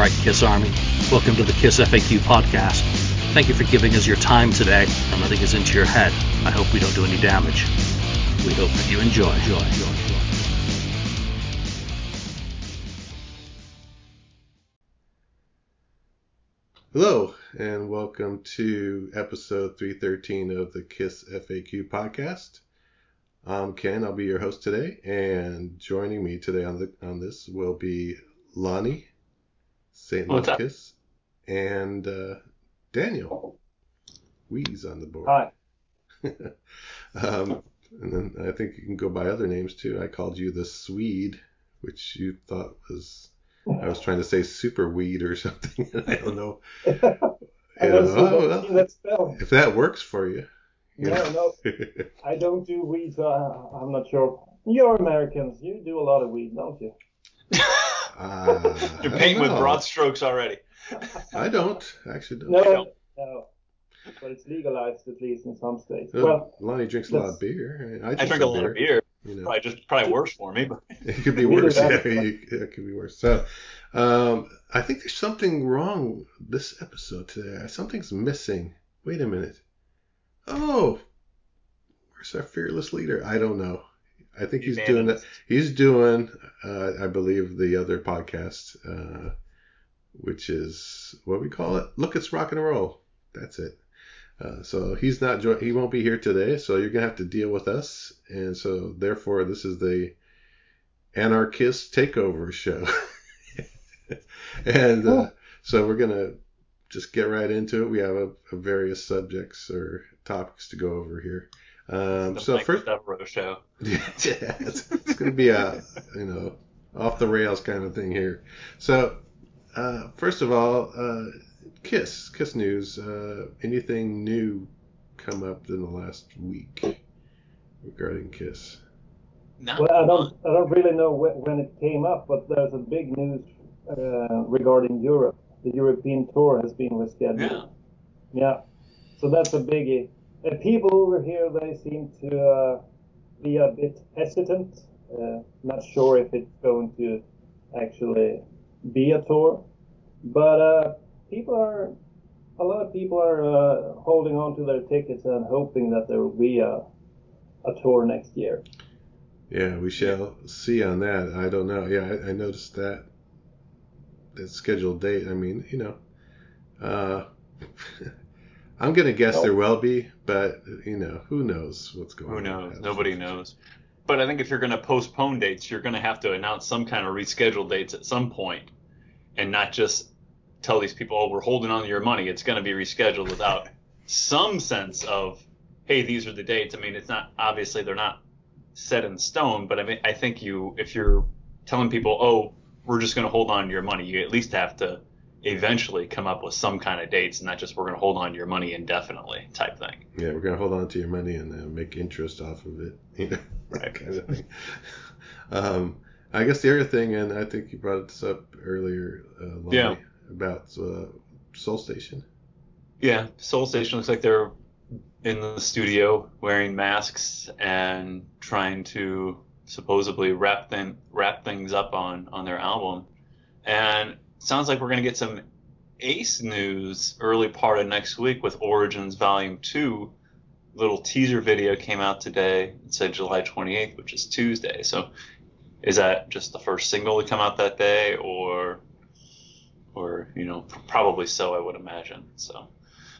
right, Kiss Army. Welcome to the Kiss FAQ podcast. Thank you for giving us your time today and letting us into your head. I hope we don't do any damage. We hope that you enjoy. enjoy, enjoy, enjoy. Hello, and welcome to episode 313 of the KISS FAQ podcast. I'm Ken, I'll be your host today, and joining me today on the on this will be Lonnie, St. Louis What's up? Kiss, and uh, Daniel. Weeze on the board. Hi. um, and then I think you can go by other names too. I called you the Swede, which you thought was I was trying to say super weed or something. I don't know. I Yeah, don't see oh, that- well, that spell. if that works for you. you No, know. no, I don't do weed, so I, I'm not sure. You're Americans. You do a lot of weed, don't you? Uh, You're painting with broad strokes already. I don't actually don't. No, no. But it's legalized at least in some states. Uh, Well, Lonnie drinks a lot of beer. I, I I drink, drink a lot beer. of beer. You know, Probably just probably worse for me, but it could be worse. Yeah, that. you, it could be worse. So, um, I think there's something wrong this episode today. Something's missing. Wait a minute. Oh, where's our fearless leader? I don't know. I think he's doing that. He's doing, uh, I believe, the other podcast, uh, which is what we call it. Look, it's rock and roll. That's it. Uh, so he's not. Jo- he won't be here today. So you're gonna have to deal with us. And so therefore, this is the anarchist takeover show. and uh, so we're gonna just get right into it. We have a, a various subjects or topics to go over here. Um, the so Mike first, Devereaux show. yeah, it's, it's going to be a you know off the rails kind of thing here. So uh, first of all, uh, Kiss Kiss news. Uh, anything new come up in the last week regarding Kiss? No, well, I don't, I don't really know when, when it came up, but there's a big news uh, regarding Europe. The European tour has been rescheduled. Yeah. Yeah. So that's a biggie. And people over here, they seem to uh, be a bit hesitant. Uh, not sure if it's going to actually be a tour. But uh, people are, a lot of people are uh, holding on to their tickets and hoping that there will be a, a tour next year. Yeah, we shall see on that. I don't know. Yeah, I, I noticed that that scheduled date. I mean, you know, uh, I'm gonna guess Well- there will be, but you know, who knows what's going who on? Who knows? Nobody knows. But I think if you're going to postpone dates, you're going to have to announce some kind of rescheduled dates at some point, and not just tell these people, "Oh, we're holding on to your money. It's going to be rescheduled," without some sense of, "Hey, these are the dates." I mean, it's not obviously they're not set in stone, but I mean, I think you, if you're telling people, "Oh, we're just going to hold on to your money," you at least have to eventually come up with some kind of dates, and not just we're going to hold on to your money indefinitely type thing. Yeah, we're gonna hold on to your money and uh, make interest off of it. You know, Right. kind of thing. Um, I guess the other thing, and I think you brought this up earlier, uh, Lonnie, Yeah. about uh, Soul Station. Yeah, Soul Station looks like they're in the studio wearing masks and trying to supposedly wrap them wrap things up on on their album. And sounds like we're gonna get some Ace news early part of next week with Origins Volume Two. Little teaser video came out today. It said July 28th, which is Tuesday. So, is that just the first single to come out that day, or, or you know, probably so, I would imagine. So,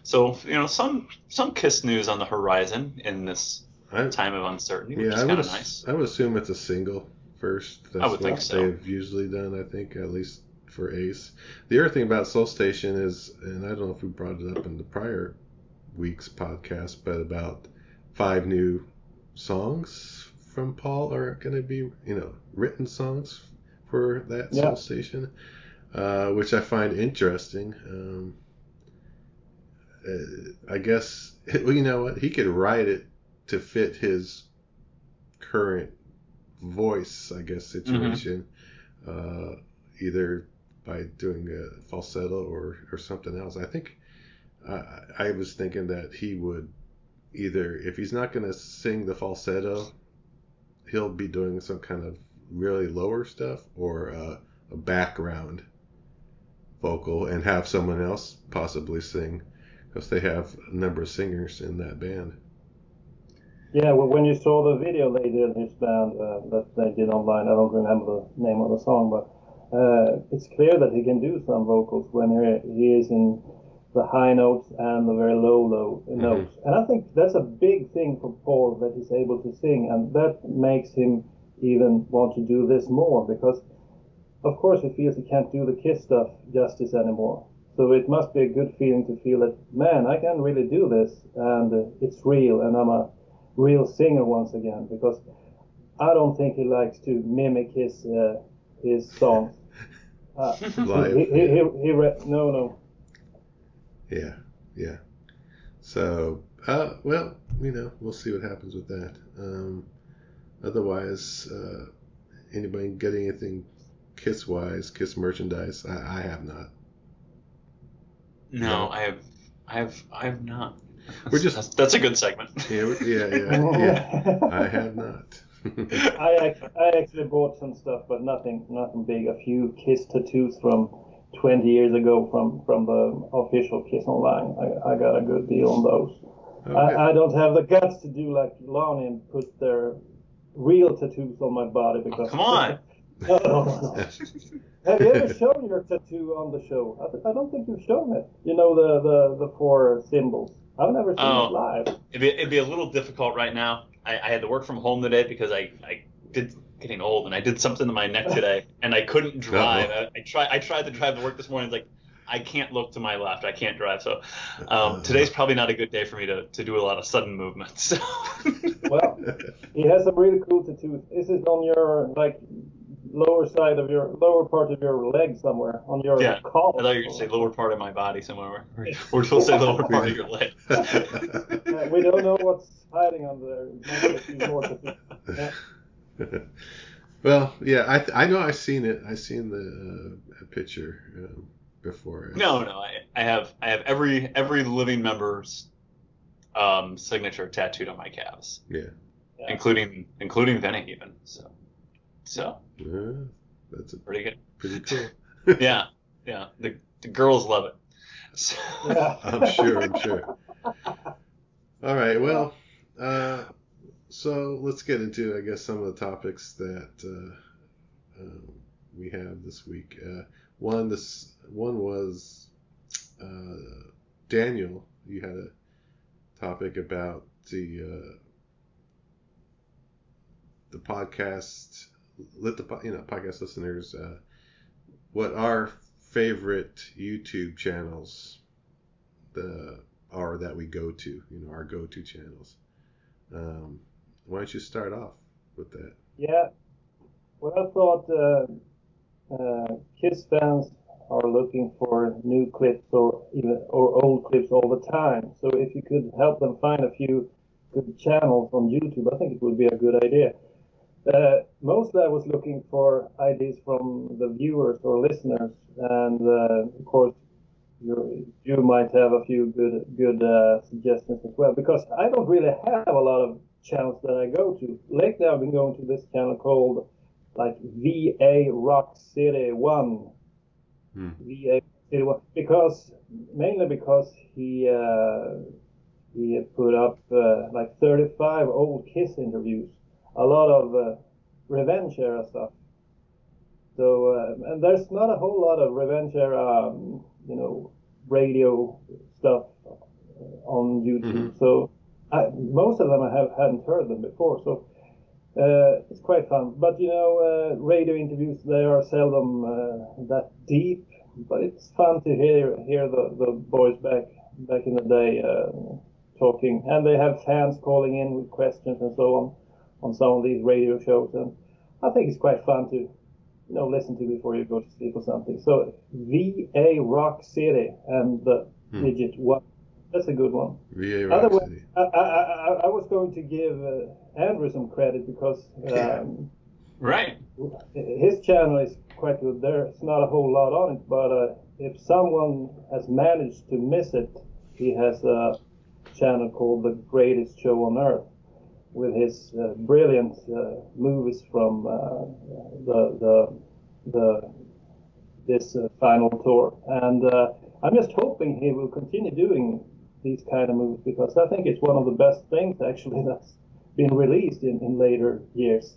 so you know, some some Kiss news on the horizon in this I, time of uncertainty, which yeah, is I kind would. of nice. I would assume it's a single first. That's would what think so. they've usually done. I think at least for Ace. The other thing about Soul Station is, and I don't know if we brought it up in the prior week's podcast, but about five new songs from Paul are going to be, you know, written songs for that Yeah. Soul Station, uh, which I find interesting. Um, uh, I guess, well, you know what? He could write it to fit his current voice, I guess, situation, uh, either by doing a falsetto or, or something else. I think I I was thinking that he would either, if he's not going to sing the falsetto, he'll be doing some kind of really lower stuff or uh, a background vocal and have someone else possibly sing because they have a number of singers in that band. Yeah, well, when you saw the video they did in his band uh, that they did online, I don't remember the name of the song, but uh, it's clear that he can do some vocals when he, he is in the high notes and the very low low Mm-hmm. notes. And I think that's a big thing for Paul that he's able to sing, and that makes him even want to do this more because, of course, he feels he can't do the Kiss stuff justice anymore. So it must be a good feeling to feel that, man, I can really do this, and uh, it's real, and I'm a real singer once again because I don't think he likes to mimic his uh, his songs. Uh, Live. he, he, he, he re- no, no. Yeah, yeah. So, uh, well, you know, we'll see what happens with that. Um, otherwise, uh, anybody get anything Kiss wise, Kiss merchandise? I, I have not. No, I have, I have, I have not. We're just- that's, that's a good segment. Yeah, yeah, yeah, yeah. I have not. I, ac- I actually bought some stuff, but nothing nothing big. A few Kiss tattoos from 20 years ago from from the official Kiss Online. I, I got a good deal on those. Okay. I, I don't have the guts to do like Lonnie and put their real tattoos on my body Oh, because. come on. no, no, no, no. Have you ever shown your tattoo on the show? I, th- I don't think you've shown it. You know the the, the four symbols. I've never seen Oh. it live. It'd be, it'd be a little difficult right now. I, I had to work from home today because I, I did getting old and I did something to my neck today and I couldn't drive. I, I tried I tried to drive to work this morning. It's like I can't look to my left. I can't drive. So um, today's probably not a good day for me to, to do a lot of sudden movements. So. Well, he has some really cool tattoos. Is it on your like lower side of your lower part of your leg somewhere on your Yeah, collar? I thought you were going to say lower part of my body somewhere. Or, or you'll say lower part of your leg. Uh, we don't know what's hiding under there. It might be a few more tattoos. Yeah. well, yeah, I th- I know I've seen it. I've seen the uh, picture um, before. No, no, I, I have I have every every living member's um, signature tattooed on my calves, Yeah. Yeah. including including Vinny even. So, so Yeah, that's a, pretty good. pretty cool. Yeah, yeah. The the girls love it. So, Yeah. I'm sure. I'm sure. All right. Well, uh, so let's get into, I guess, some of the topics that uh, um, we have this week. Uh, one, this one was uh, Daniel. You had a topic about the uh, the podcast. Let the you know podcast listeners uh, what our favorite YouTube channels the are that we go to. You know our go-to channels. Um, why don't you start off with that? Yeah. Well, I thought uh, uh, fans are looking for new clips or even or old clips all the time. So if you could help them find a few good channels on YouTube, I think it would be a good idea. Uh, mostly, I was looking for ideas from the viewers or listeners, and uh, of course, you you might have a few good good uh, suggestions as well. Because I don't really have a lot of channels that I go to. Lately, I've been going to this channel called like VA Rock City One. Hmm. VA City One because mainly because he uh, he had put up uh, like 35 old Kiss interviews, a lot of uh, Revenge era stuff. So uh, and there's not a whole lot of Revenge era, um, you know, radio stuff uh, on YouTube. Mhm. So I, most of them I have hadn't heard them before. So uh, it's quite fun. But you know, uh, radio interviews they are seldom uh, that deep, but it's fun to hear hear the, the boys back back in the day uh, talking, and they have fans calling in with questions and so on on some of these radio shows, and I think it's quite fun to you know listen to before you go to sleep or something. So VA Rock City and the Hmm. digit one. That's a good one. VA Rock Otherwise- City. I, I, I, I was going to give uh, Andrew some credit because um, right. his channel is quite good. There's not a whole lot on it, but uh, if someone has managed to miss it, he has a channel called The Greatest Show on Earth with his uh, brilliant uh, movies from uh, the the the this uh, final tour. And uh, I'm just hoping he will continue doing these kind of movies because I think it's one of the best things actually that's been released in, in later years.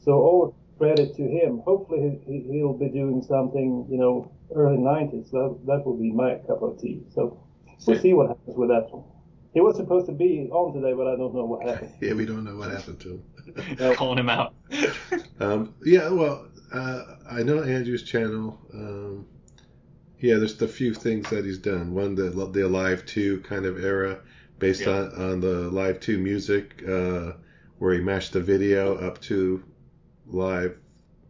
So all credit to him. Hopefully he, he'll be doing something, you know, early 90s. That, that will be my cup of tea. So we'll see what happens with that one. He was supposed to be on today, but I don't know what happened. Yeah, we don't know what happened to him. No. Calling him out. Um, yeah, well, uh, I know Andrew's channel. Um, yeah, there's the few things that he's done. One, the the Alive 2 kind of era, based Yeah. on, on the Live 2 music, uh, where he mashed the video up to live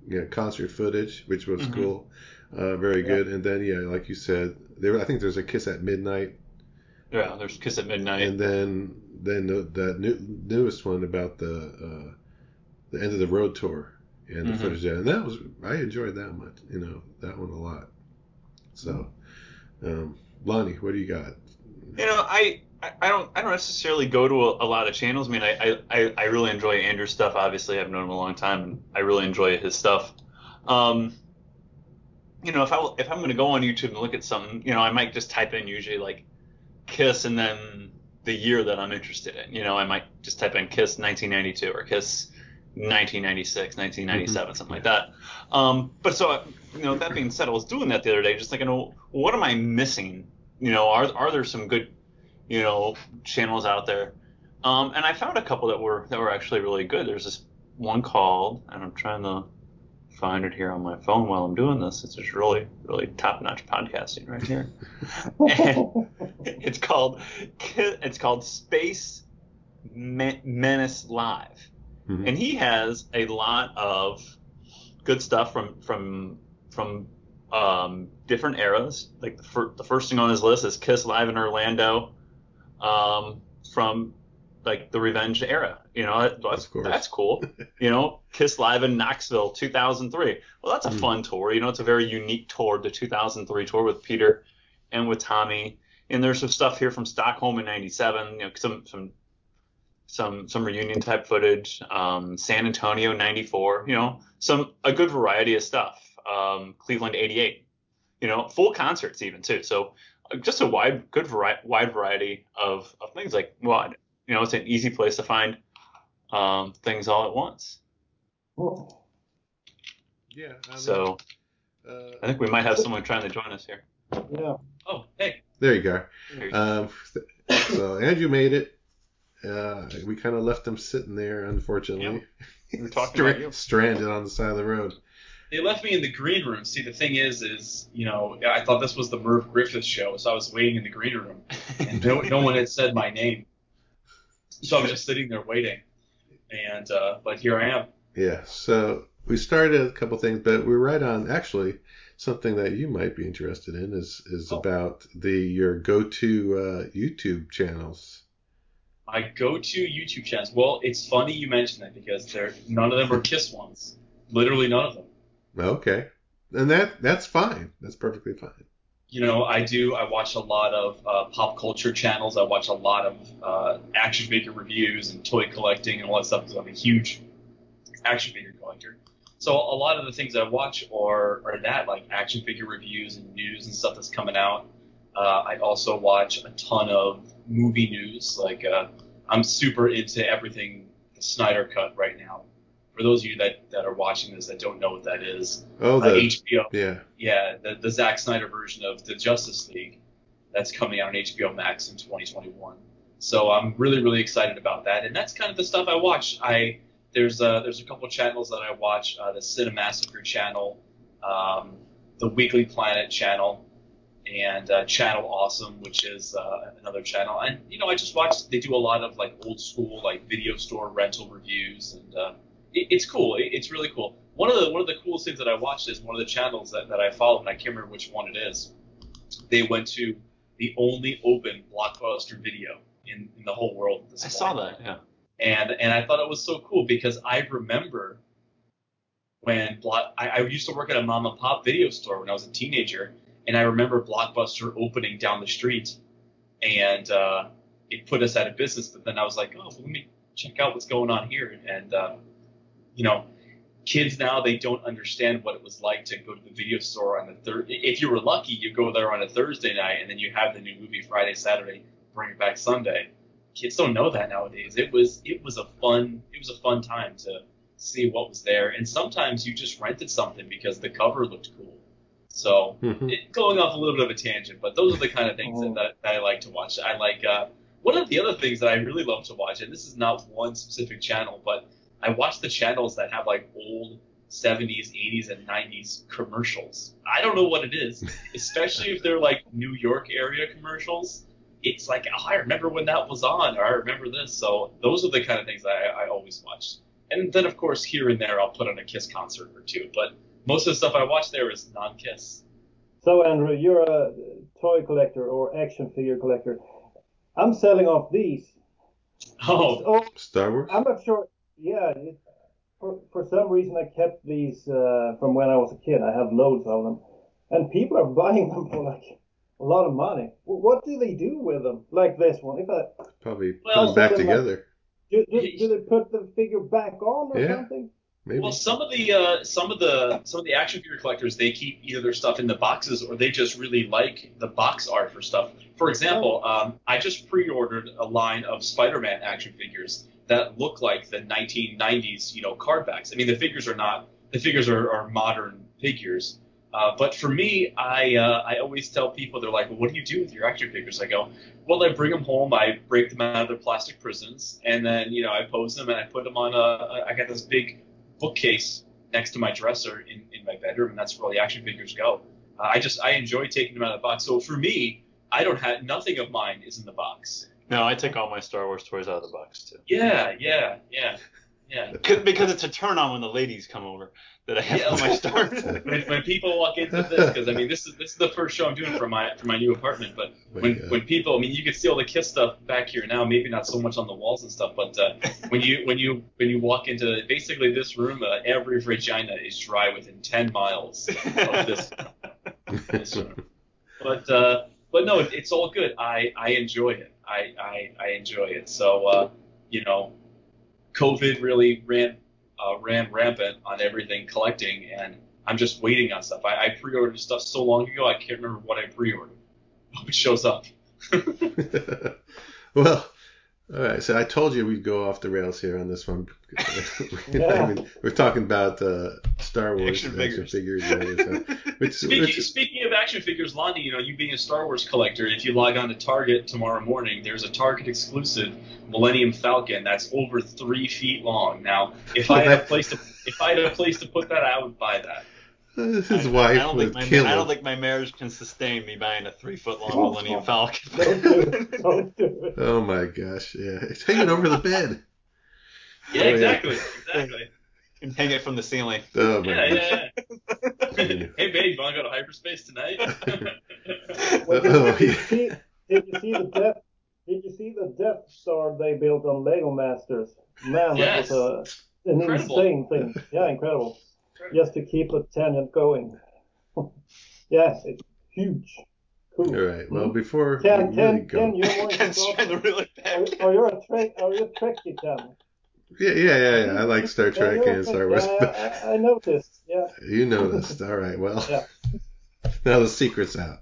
you know, concert footage, which was Mhm. cool. Uh, very good. And then, yeah, like you said, there. I think there's a Kiss at Midnight, Yeah, there's Kiss at Midnight. and then then the, the new, newest one about the uh, the end of the road tour and the Mhm. footage there, and that was I enjoyed that much, you know, that one a lot. So, um, Lonnie, what do you got? You know, I, I don't I don't necessarily go to a, a lot of channels. I mean, I, I, I really enjoy Andrew's stuff. Obviously, I've known him a long time, and I really enjoy his stuff. Um, you know, if I if I'm gonna go on YouTube and look at something, you know, I might just type in usually like Kiss and then the year that I'm interested in. You know, I might just type in Kiss 1992 or Kiss 1996, 1997, something like that. Um, but so, you know, that being said, I was doing that the other day, just thinking, oh, what am I missing? You know, are are there some good, you know, channels out there? Um, and I found a couple that were that were actually really good. There's this one called, and I'm trying to find it here on my phone while I'm doing this. It's just really, really top-notch podcasting right here. And it's called it's called Space Me- Menace Live Mhm. and he has a lot of good stuff from from from um, different eras. Like the, fir- the first thing on his list is Kiss Live in Orlando, um, from like the Revenge era. You know, that's that's cool. you know, Kiss Live in Knoxville, 2003. Well, that's a Hmm. fun tour. You know, it's a very unique tour, the 2003 tour with Peter and with Tommy. And there's some stuff here from Stockholm in '97. You know, some some some some reunion type footage. Um, San Antonio '94. You know, some a good variety of stuff. Um, Cleveland '88. You know, full concerts even too. So uh, just a wide, good vari- wide variety of, of things. Like, well, you know, it's an easy place to find um, things all at once. Yeah. I So uh, I think we might have someone trying to join us here. yeah. Oh, hey. there you go. Um, so Andrew made it. Uh, we kind of left him sitting there, unfortunately. We were talking Stra- about you. stranded on the side of the road. They left me in the green room. See, the thing is, is you know, I thought this was the Merv Griffin show, so I was waiting in the green room, and no, no one had said my name, so I was just sitting there waiting, and uh, but here I am. Yeah. So we started a couple things, but we're right on. Actually, something that you might be interested in is is Oh. about the your go-to uh, YouTube channels. My go-to YouTube channels. Well, it's funny you mention that because they're none of them are Kiss ones. Literally none of them. Okay. And that that's fine. That's perfectly fine. You know, I do. I watch a lot of uh, pop culture channels. I watch a lot of uh, action figure reviews and toy collecting and all that stuff because I'm a huge action figure collector. So a lot of the things I watch are, are that, like action figure reviews and news and stuff that's coming out. Uh, I also watch a ton of movie news. Like uh, I'm super into everything the Snyder Cut right now. For those of you that, that are watching this that don't know what that is, Oh, uh, the HBO yeah. yeah, the, the Zack Snyder version of the Justice League that's coming out on HBO Max in 2021. So I'm really really excited about that, and that's kind of the stuff I watch. I there's a, there's a couple channels that I watch, uh, the Cinemassacre channel, um, the Weekly Planet channel, and uh, Channel Awesome, which is uh, another channel. And you know, I just watch. They do a lot of like old school like video store rental reviews, and uh, it, it's cool. It, it's really cool. One of the one of the coolest things that I watched is one of the channels that, that I follow, and I can't remember which one it is. They went to the only open blockbuster video in, in the whole world. I saw that. Yeah. and and I thought it was so cool because I remember when block I, I used to work at a mom and pop video store when I was a teenager, and I remember Blockbuster opening down the street, and uh, it put us out of business. But then I was like, oh, well, let me check out what's going on here, and uh, you know. kids now they don't understand what it was like to go to the video store on the third. If you were lucky, you go there on a Thursday night and then you have the new movie Friday, Saturday, bring it back Sunday. Kids don't know that nowadays. It was it was a fun it was a fun time to see what was there, and sometimes you just rented something because the cover looked cool. So Mhm. it, going off a little bit of a tangent, but those are the kind of things that, that, that I like to watch. I like uh, one of the other things that I really love to watch, and this is not one specific channel, but I watch the channels that have like old 70s, 80s, and 90s commercials. I don't know what it is, especially if they're like New York area commercials. It's like, oh, I remember when that was on, or I remember this. So those are the kind of things that I, I always watch. And then, of course, here and there, I'll put on a Kiss concert or two. But most of the stuff I watch there is non-Kiss. So Andrew, you're a toy collector or action figure collector. I'm selling off these. Oh, Oh, Star Wars. I'm not sure. Yeah, it, for for some reason I kept these uh, from when I was a kid. I have loads of them, and people are buying them for like a lot of money. What do they do with them? Like this one. If I Probably Well, put them back something like- together. do, do, do they put the figure back on or Yeah. something? Maybe. Well, some of the uh, some of the some of the action figure collectors they keep either their stuff in the boxes or they just really like the box art for stuff. For example, um, I just pre-ordered a line of Spider-Man action figures that look like the 1990s, you know, card backs. I mean, the figures are not the figures are, are modern figures. Uh, but for me, I uh, I always tell people they're like, well, what do you do with your action figures? I go, well, I bring them home, I break them out of their plastic prisons, and then you know I pose them and I put them on a I got this big bookcase next to my dresser in, in my bedroom, and that's where all the action figures go. Uh, I just I enjoy taking them out of the box. So for me, I don't have nothing of mine is in the box. No, I take all my Star Wars toys out of the box too. Yeah, yeah, yeah, yeah. Because, because it's a turn on when the ladies come over that I have Yeah. all my Star When, when people walk into this, because I mean this is this is the first show I'm doing for my for my new apartment, but when God. when people, I mean, you can see all the Kiss stuff back here now. Maybe not so much on the walls and stuff, but uh, when you when you when you walk into basically this room, uh, every vagina is dry within 10 miles of this this room. But uh, but no, it, it's all good. I I enjoy it. I I, I enjoy it. So uh, you know, COVID really ran uh, ran rampant on everything collecting, and I'm just waiting on stuff. I, I pre-ordered stuff so long ago, I can't remember what I pre-ordered. Hope it shows up. well, all right. So I told you we'd go off the rails here on this one. I mean, we're talking about uh, Star Wars Action action figures. figures. and other. Which, Speaking, which, speaking of action figures, Lonnie, you know, you being a Star Wars collector, if you log on to Target tomorrow morning, there's a Target exclusive Millennium Falcon that's over three feet long. Now, if I had a place to if I had a place to put that, I would buy that. His I- wife I don't would think my, kill I don't think my marriage can sustain me buying a three foot long Oh, Millennium oh. Falcon. Don't do it. Don't do it. Oh my gosh! Yeah, it's hanging over the bed. Yeah, Oh, yeah. exactly, exactly. and hang it from the ceiling. Oh my Yeah, gosh! yeah, yeah. hey, babe, you want to go to hyperspace tonight? Well, Oh, did, you yeah. see, did you see the Death? Did you see the Death Star they built on Lego Masters? Man, Yes. that was a, an Incredible. insane thing. Yeah, incredible. Just to keep the tangent going. yes, it's huge. All Cool. right. Well, before Ken, we really Ken, go, Ken, you're more into Ken's Star trying to reel it Are, are you a Trek? Are you a Trekkie, Ken? yeah, yeah, yeah, yeah. I like Star Trek you're and Star Wars. Yeah, I, I, I noticed. Yeah. you noticed. All right. Well, Yeah. now the secret's out.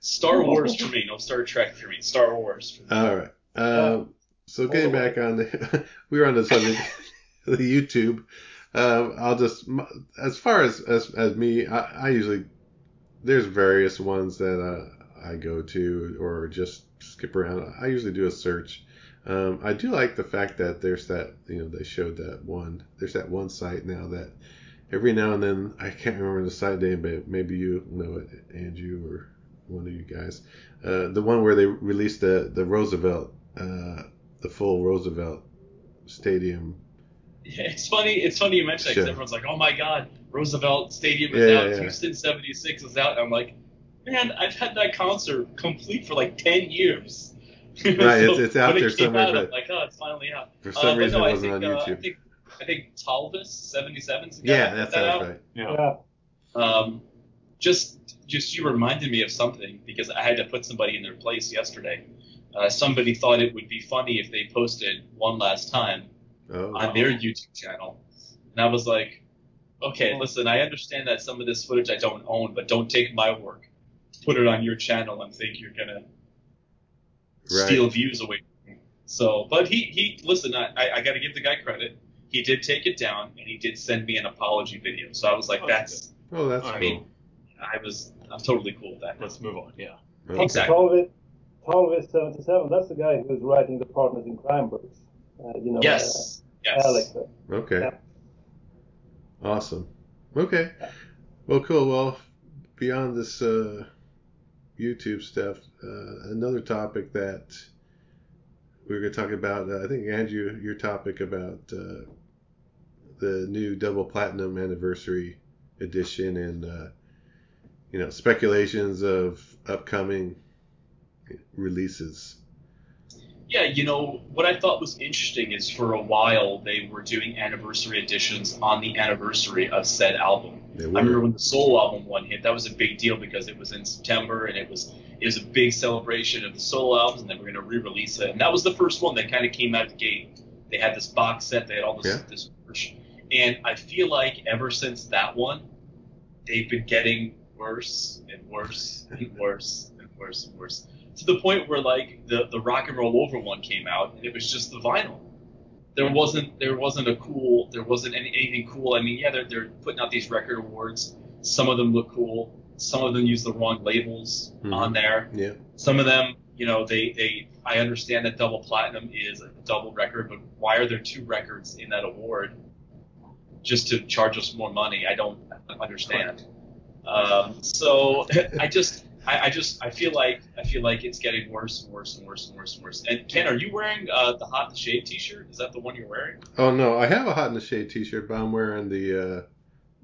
Star Wars for me, no Star Trek for me. Star Wars for me. All right. Um, so getting back on the, we were on the subject, the YouTube. Um, I'll just, as far as as, as me, I, I usually there's various ones that uh, I go to or just skip around. I usually do a search. Um, I do like the fact that there's that you know they showed that one there's that one site now that every now and then I can't remember the site name, but maybe you know it, Andrew or one of you guys. Uh, the one where they released the the Roosevelt, uh, the full Roosevelt Stadium. Yeah, it's funny. It's funny you mention that because Sure. everyone's like, "Oh my God, Roosevelt Stadium is Yeah, out. yeah, yeah. Houston '76 is out." I'm like, "Man, I've had that concert complete for like 10 years." Right, it's- it's out there it somewhere, out, I'm but like, "Oh, it's finally out." For Uh, some but reason, no, it wasn't think, on uh, YouTube. I think I think Talvis 77's the yeah, put that that out. sounds right. Yeah. Yeah. Um, just just you reminded me of something because I had to put somebody in their place yesterday. Uh, somebody thought it would be funny if they posted one last time Oh, on their YouTube channel, and I was like, okay, listen, I understand that some of this footage I don't own, but don't take my work, put it on your channel, and think you're gonna Right. steal views away from me. So, but he he listen, I I, I got to give the guy credit. He did take it down, and he did send me an apology video. So I was like, Oh, that's Oh, that's I cool. mean, I was I'm totally cool with that. Let's move on. Yeah. Okay. Exactly. Talvis, Talvis 77, that's the guy who's writing the Partners in Crime books. Uh, you know, Yes, yes. Alex. uh, Okay. Yeah. Awesome. Okay. Well, cool. Well, beyond this uh, YouTube stuff, uh, another topic that we are going to talk about, uh, I think, Andrew, your topic about uh, the new double platinum anniversary edition and, uh, you know, speculations of upcoming releases. Yeah, you know, what I thought was interesting is for a while they were doing anniversary editions on the anniversary of said album. I remember when the Solo album one hit, that was a big deal because it was in September and it was it was a big celebration of the Solo albums and they were going to re-release it. And that was the first one that kind of came out of the gate. They had this box set, they had all this Yeah. this merch. And I feel like ever since that one, they've been getting worse and worse and worse and worse and worse to the point where like the the rock and roll over one came out and it was just the vinyl. There wasn't there wasn't a cool there wasn't any, anything cool. I mean, yeah, they're they're putting out these record awards. Some of them look cool. Some of them use the wrong labels Mhm. on there. Yeah. Some of them, you know, they they I understand that double platinum is a double record, but why are there two records in that award? Just to charge us more money? I don't understand. Um, so I just I, I just I feel like I feel like it's getting worse and worse and worse and worse and worse. And Ken, are you wearing uh, the Hot in the Shade T-shirt? Is that the one you're wearing? Oh no, I have a hot in the shade T-shirt, but I'm wearing the uh,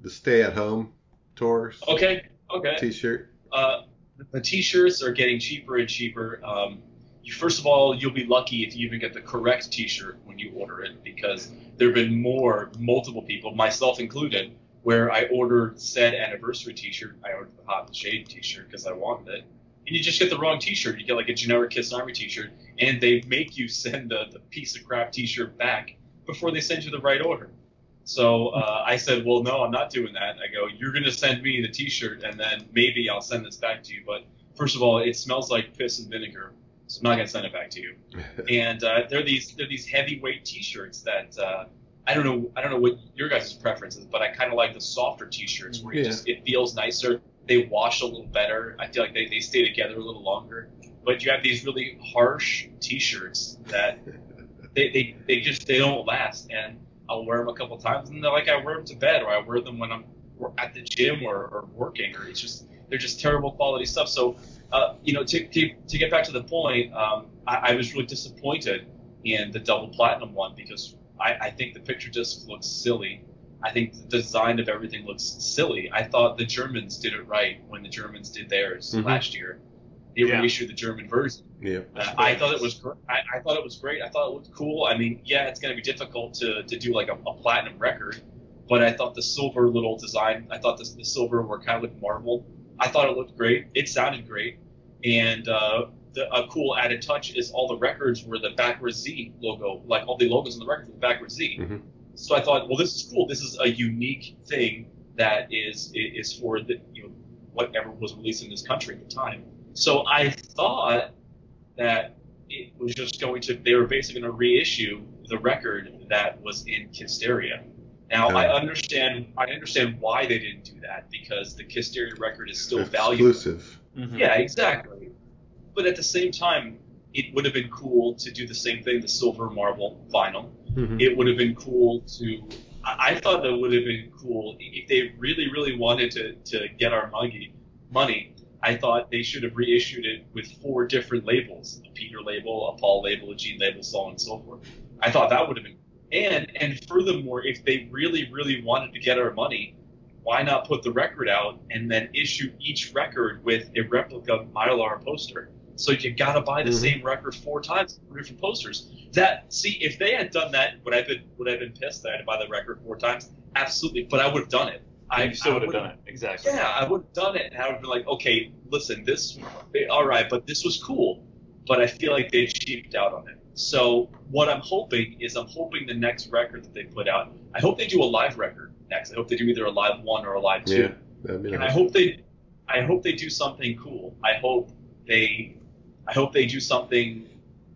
the stay at home tours Okay, okay. T-shirt. Uh, the T-shirts are getting cheaper and cheaper. Um, you, first of all, you'll be lucky if you even get the correct T-shirt when you order it, because there have been more, multiple people, myself included, where I ordered said anniversary T-shirt. I ordered the Hot the Shade T-shirt because I wanted it, and you just get the wrong T-shirt. You get like a generic Kiss Army T-shirt, and they make you send the, the piece of crap T-shirt back before they send you the right order. So uh, I said, well, no, I'm not doing that. I go, you're going to send me the T-shirt, and then maybe I'll send this back to you. But first of all, it smells like piss and vinegar, so I'm not going to send it back to you. And uh, they're these they're these heavyweight T-shirts that uh, I don't know I don't know what your guys' preference is, but I kind of like the softer T-shirts where it just it feels nicer. They wash a little better. I feel like they, they stay together a little longer. But you have these really harsh T-shirts that they, they, they just they don't last and I'll wear them a couple times and they're like I wear them to bed or I wear them when I'm at the gym or, or working or it's just they're just terrible quality stuff so uh, you know to, to, to get back to the point um, I, I was really disappointed in the double platinum one because I, I think the picture just looks silly I think the design of everything looks silly I thought the Germans did it right when the Germans did theirs Mhm. last year they Yeah. reissued the German version yeah. uh, I thought it was gr- I, I thought it was great. I thought it looked cool. I mean, yeah, it's going to be difficult to, to do like a, a platinum record, but I thought the silver little design, I thought the, the silver were kind of like marble. I thought it looked great. It sounded great, and uh, the, a cool added touch is all the records were the backwards Z logo, like all the logos on the record were the backwards Z. Mhm. So I thought, well, this is cool. This is a unique thing that is is for the you know whatever was released in this country at the time. So I thought that it was just going to they were basically going to reissue the record that was in Kissteria. Now I understand I understand why they didn't do that because the Kissteria record is still valuable. Exclusive. Mhm. Yeah, exactly. But at the same time, it would have been cool to do the same thing, the silver marble vinyl. Mhm. It would have been cool to. I thought it would have been cool if they really, really wanted to, to get our money. Money. I thought they should have reissued it with four different labels: a Peter label, a Paul label, a Gene label, so on and so forth. I thought that would have been. And and furthermore, if they really, really wanted to get our money, why not put the record out and then issue each record with a replica of mylar poster? So you gotta buy the Mhm. same record four times, four different posters. That see, if they had done that, would I have been would I have been pissed that I had to buy the record four times? Absolutely, but I would have done it. I still would have done it exactly. Yeah, I would have done it, and I would have been like, okay, listen, this, all right, but this was cool, but I feel like they cheaped out on it. So what I'm hoping is I'm hoping the next record that they put out, I hope they do a live record next. I hope they do either a live one or a live two. Yeah, that'd be and I hope they, I hope they do something cool. I hope they, I hope they do something.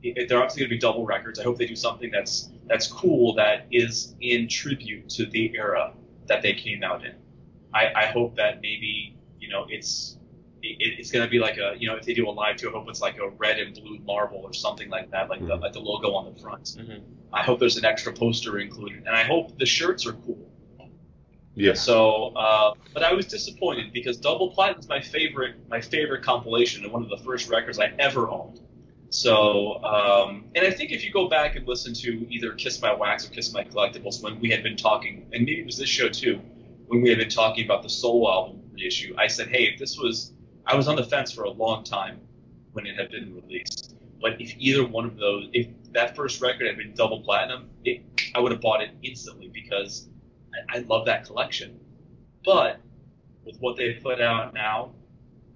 They're obviously going to be double records, I hope they do something that's that's cool that is in tribute to the era that they came out in. I, I hope that maybe you know it's it, it's going to be like a you know if they do a live two, I hope it's like a red and blue marble or something like that, like the Mhm. like the logo on the front. Mhm. I hope there's an extra poster included, and I hope the shirts are cool. Yeah. So, uh, but I was disappointed because Double Platinum is my favorite, my favorite compilation and one of the first records I ever owned. So, um, and I think if you go back and listen to either Kiss My Wax or Kiss My Collectibles when we had been talking, and maybe it was this show too, when we had been talking about the solo album reissue, I said, hey, if this was, I was on the fence for a long time when it had been released. But if either one of those, if that first record had been double platinum, it, I would have bought it instantly because I, I love that collection. But with what they put out now,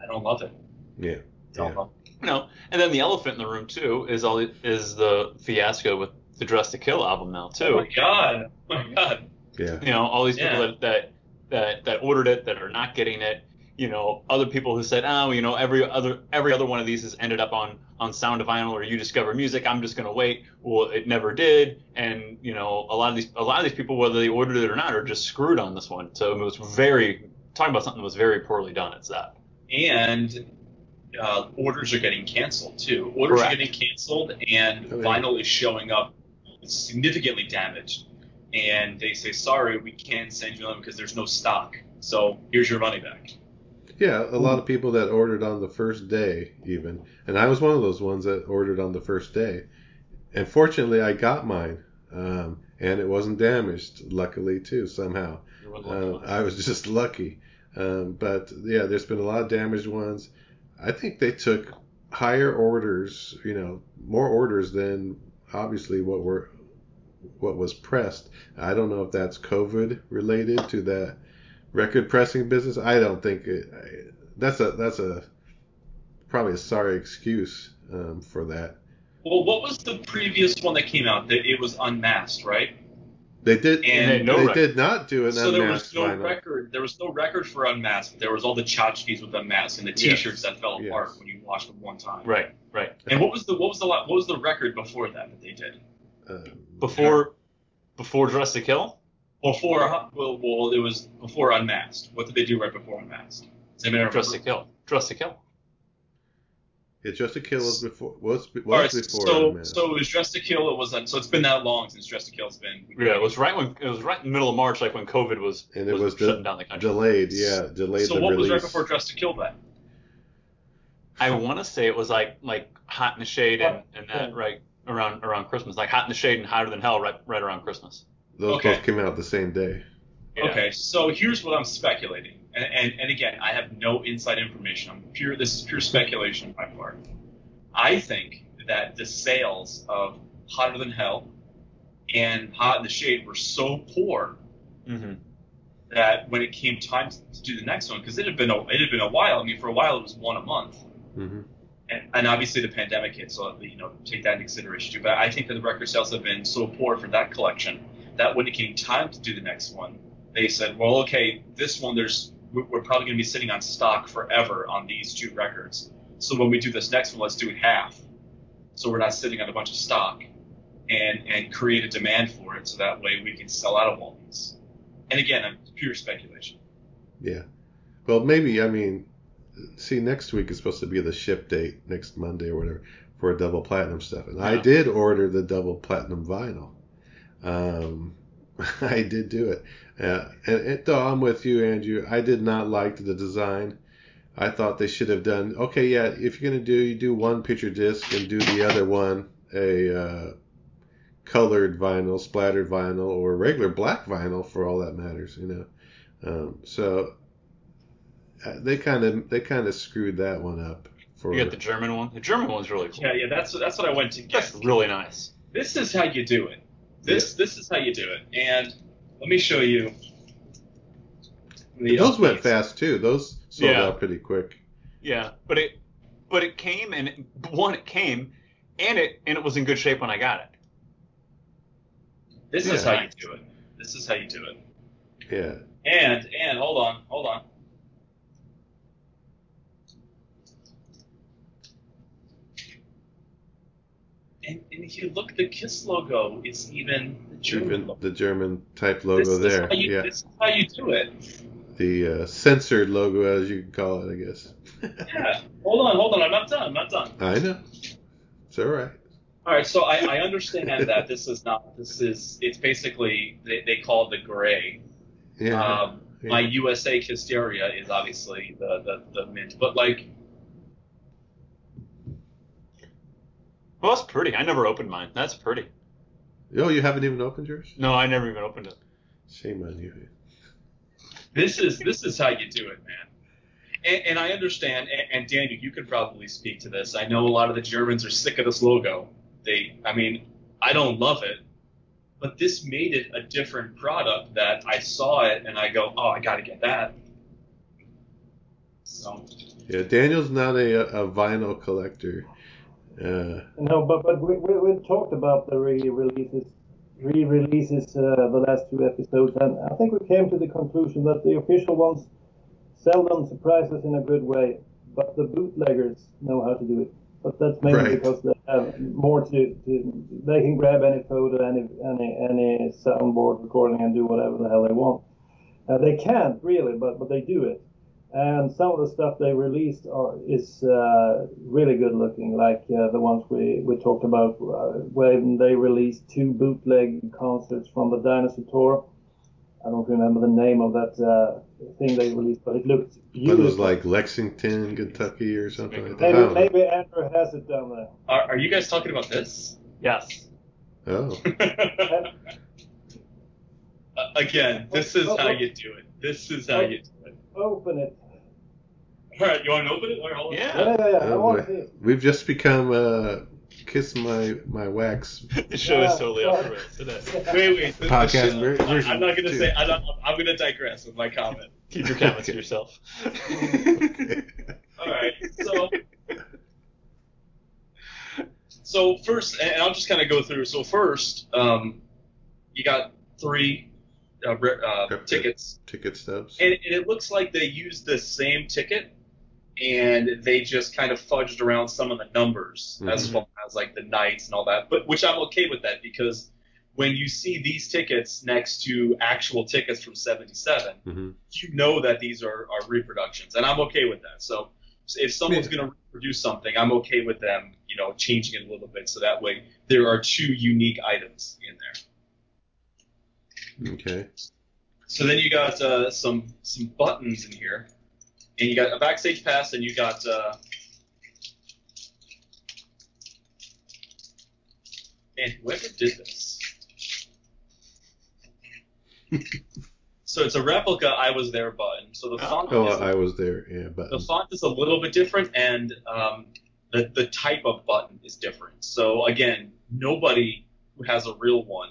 I don't love it. Yeah. Don't Yeah. love You know, and then the elephant in the room too is all is the fiasco with the Dress to Kill album now too. Oh my god! Oh my god! Yeah. you know, all these people Yeah. that, that that that ordered it that are not getting it. You know, other people who said, oh, you know, every other every other one of these has ended up on on Sound of Vinyl or uDiscover Music. I'm just gonna wait. Well, it never did, and you know, a lot of these a lot of these people, whether they ordered it or not, are just screwed on this one. So it was very talking about something that was very poorly done. It's that. And uh, orders are getting canceled too. Orders Correct. are getting canceled, and Oh, yeah. vinyl is showing up significantly damaged. And they say, sorry, we can't send you them because there's no stock. So here's your money back. Yeah, a lot of people that ordered on the first day, even, and I was one of those ones that ordered on the first day. And fortunately, I got mine, um, and it wasn't damaged. Luckily, too, somehow. Uh, I was just lucky. Um, but yeah, there's been a lot of damaged ones. I think they took higher orders, you know, more orders than obviously what were what was pressed. I don't know if that's COVID related to that record pressing business. I don't think it, I, that's a that's a probably a sorry excuse um, for that. Well, what was the previous one that came out? That it was unmasked, right? They did And they, no record. did not do an so there was no vinyl. record. There was no record for unmasked. But there was all the tchotchkes with unmasked and the T-shirts that fell Yes. apart when you watched them one time. Right, right. And what was the what was the what was the record before that that they did? Um, Before before Dress to Kill. Before well, well, it was before unmasked. What did they do right before unmasked? Does anybody Dress to? Kill. Dress to Kill. Yeah, Dress to Kill was before was was All right, before so Unmasked. so it was Dress to Kill. It was uh, so it's been that long since Dress to Kill's been. Yeah, it was right when it was right in the middle of March, like when COVID was and it was, de- shutting down the country. delayed. Yeah, delayed So the what was right before Dress to Kill then? I want to say it was like like Hot in the Shade and, and that right around around Christmas, like Hot in the Shade and Hotter Than Hell, right right around Christmas. Those Okay. both came out the same day. Yeah. Okay, so here's what I'm speculating, and, and and again, I have no inside information. I'm pure. This is pure speculation on my part. I think that the sales of Hotter Than Hell and Hot in the Shade were so poor Mm-hmm. that when it came time to do the next one, because it had been a, it had been a while. I mean, for a while it was one a month, hmm and, and obviously the pandemic hit, so you know take that into consideration too. But I think that the record sales have been so poor for that collection that when it came time to do the next one, they said, well, okay, this one there's we're probably going to be sitting on stock forever on these two records. So when we do this next one, let's do it half. So we're not sitting on a bunch of stock, and and create a demand for it, so that way we can sell out of all these. And again, pure speculation. Yeah. Well, maybe I mean, see, next week is supposed to be the ship date, next Monday or whatever, for a double platinum stuff, and I did order the double platinum vinyl. Um, I did do it, uh, and, and though I'm with you, Andrew, I did not like the design. I thought they should have done okay. Yeah, if you're gonna do, you do one picture disc and do the other one a uh, colored vinyl, splattered vinyl, or regular black vinyl for all that matters. You know. Um, so uh, they kind of they kind of screwed that one up for You got the German one. The German one's really cool. Yeah, yeah, that's that's what I went to get. That's really nice. this is how you do it. This this is how you do it. And let me show you. the those uh, went fast too. Those sold Yeah. out pretty quick. Yeah, but it but it came and it, one it came and it and it was in good shape when I got it. This is how you do it. This is how you do it. Yeah. And and hold on, hold on. And, and if you look, the Kiss logo is even the German Even logo. the German type This logo is there. how you- Yeah. This is how you do it. The uh, censored logo, as you can call it, I guess. Yeah. Hold on, hold on. I'm not done. I'm not done. I know. It's all right. All right. So I, I understand that this is not. This is. It's basically they, they call it the gray. Yeah. Um, yeah. My USA Hysteria is obviously the, the the mint, but like Well, that's pretty. I never opened mine. That's pretty. oh, you haven't even opened yours? No, I never even opened it. Shame on you. this is this is how you do it, man. And, and I understand. And, and Daniel, you could probably speak to this. I know a lot of the Germans are sick of this logo. They, I mean, I don't love it, but this made it a different product that I saw it and I go, oh, I got to get that. So Yeah, Daniel's not a, a vinyl collector. Uh, No, but but we, we, we talked about the re-releases, re-releases uh, the last two episodes, and I think we came to the conclusion that the official ones seldom surprise us in a good way, but the bootleggers know how to do it. But that's mainly Right. because they have more to, to they can grab any photo, any any any soundboard recording, and do whatever the hell they want. Uh, they can't really, but but they do it. And some of the stuff they released are is uh, really good looking, like uh, the ones we, we talked about uh, when they released two bootleg concerts from the Dinosaur Tour. I don't remember the name of that uh, thing they released, but it looked It was like Lexington, Kentucky, or something like that. Maybe maybe Andrew has it down there. are, are you guys talking about this? Yes. Oh, Uh, Again, this is how you do it. This is how you do it. Open it. All right, you want to open it? All right, hold on. Yeah. Yeah, yeah, yeah. I Oh, want boy. to see it. we've just become uh, kiss my my wax. The show is totally off the rails today. Wait, wait. the- the Podcast shit- ver- version I'm not gonna two. say. I'm, not, I'm gonna digress with my comment. Keep your comments to yourself. All right. So, so first, and I'll just kind of go through. So first, um, you got three uh, uh, tickets, Ticket stubs. and, and it looks like they used the same ticket, and they just kind of fudged around some of the numbers as Mhm. well as like the nights and all that. But which I'm okay with that because when you see these tickets next to actual tickets from '77 hmm you know that these are, are reproductions, and I'm okay with that. So if someone's Yeah. going to reproduce something, I'm okay with them, you know, changing it a little bit so that way there are two unique items in there. Okay. So then you got uh, some some buttons in here, and you got a backstage pass, and you got. Uh, and whoever did this. so it's a replica I was there button. So the font Oh, is I was there. Yeah, but the font is a little bit different, and um, the the type of button is different. So again, nobody who has a real one,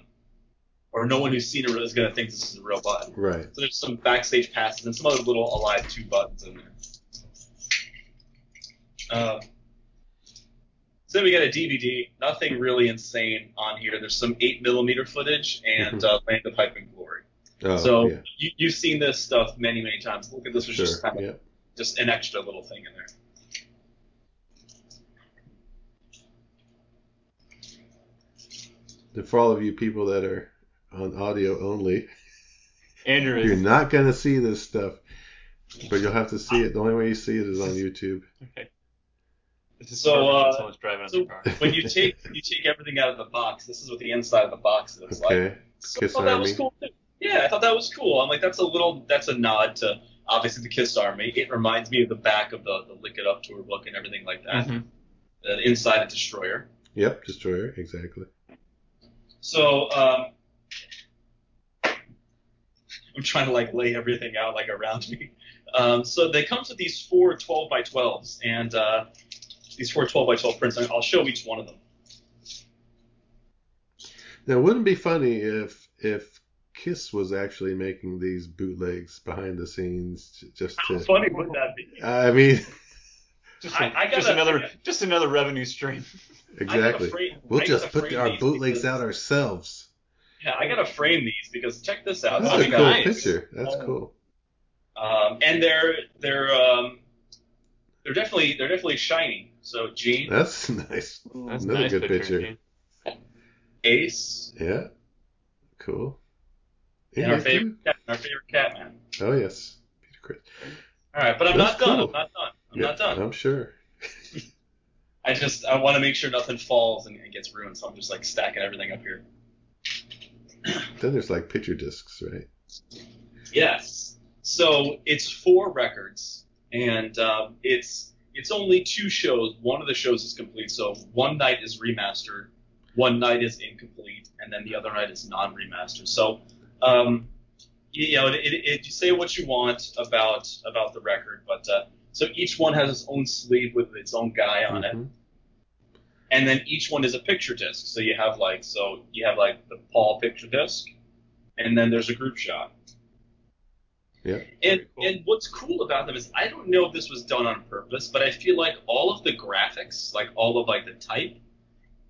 or no one who's seen it is going to think this is a real button. right. So there's some backstage passes and some other little Alive 2 buttons in there. Um, so then we got a DVD. Nothing really insane on here. There's some 8 millimeter footage and uh, Land of Hype and Glory. Oh, so yeah. you, you've seen this stuff many, many times. Look at this was Sure. just kind of Yeah. just an extra little thing in there. For all of you people that are on audio only, Andrew you're not gonna see this stuff, but you'll have to see it. The only way you see it is on YouTube. Okay. This is So, perfect when uh, someone's driving in So car. when you take you take everything out of the box, this is what the inside of the box looks like. Okay. So Kiss I thought that was Army. cool too. Yeah, I thought that was cool. I'm like, that's a little, that's a nod to obviously the Kiss Army. It reminds me of the back of the, the Lick It Up tour book and everything like that. Mhm. The inside of Destroyer. Yep. Destroyer. Exactly. So um, I'm trying to like lay everything out like around me. Um, so they come to these four 12 by 12s, and uh, these four 12 by 12 prints. I'll show each one of them. Now, wouldn't it be funny if if Kiss was actually making these bootlegs behind the scenes j- just How to? funny would that be? I mean, Just, I- a- I just gotta- another just another revenue stream. Exactly. afraid- We'll just put our bootlegs because- out ourselves. Yeah, I gotta frame these because check this out. That's I a mean, cool nice. picture. That's Oh. cool. Um, and they're they're um, they're definitely they're definitely shiny. So Gene, That's nice. That's Another nice good picture. picture. Ace, Yeah. Cool. and our favorite cat, our favorite Catman. Oh yes. Peter Criss. All right, but I'm That's not done. I'm not done. I'm Yeah, not done. I'm sure. I just I want to make sure nothing falls and, and gets ruined, so I'm just like stacking everything up here. Then there's like picture discs, right? Yes. So it's four records, and um, it's it's only two shows. One of the shows is complete, so one night is remastered, one night is incomplete, and then the other night is non-remastered. So, um, you, you know, it, it, it, you say what you want about about the record, but uh, so each one has its own sleeve with its own guy on it. And then each one is a picture disc. So you have like so you have like the Paul picture disc, and then there's a group shot. Yeah. And cool. and what's cool about them is I don't know if this was done on purpose, but I feel like all of the graphics, like all of like the type,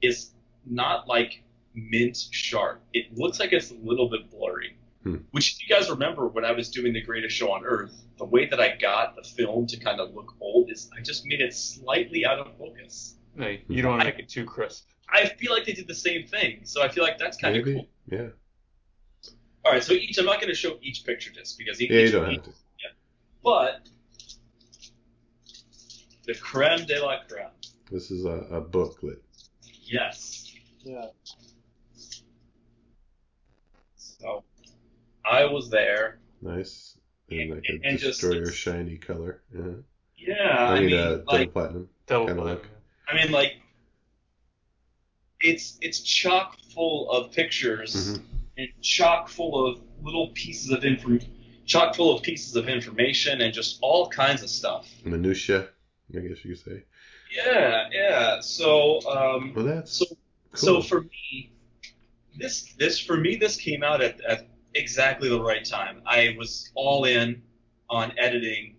is not like mint sharp. It looks like it's a little bit blurry. Hmm. Which, if you guys remember, when I was doing the Greatest Show on Earth, the way that I got the film to kind of look old is I just made it slightly out of focus. No, you don't want to make it too crisp. I feel like they did the same thing, so I feel like that's kind of Maybe. cool. Yeah. All right, so each I'm not going to show each picture disc because each, Yeah, you don't have to. yeah. But the creme de la creme. This is a, a booklet. Yes. Yeah. So I was there. Nice. And like And- a and just- destroyer shiny color. Yeah. Yeah, I mean, uh, like double platinum. Double Kinda platinum. I mean, like it's it's chock full of pictures Mhm. and chock full of little pieces of info, chock full of pieces of information and just all kinds of stuff. Minutia, I guess you could say. Yeah, yeah. So um, Well, that's so cool. So for me, this this for me this came out at, at exactly the right time. I was all in on editing.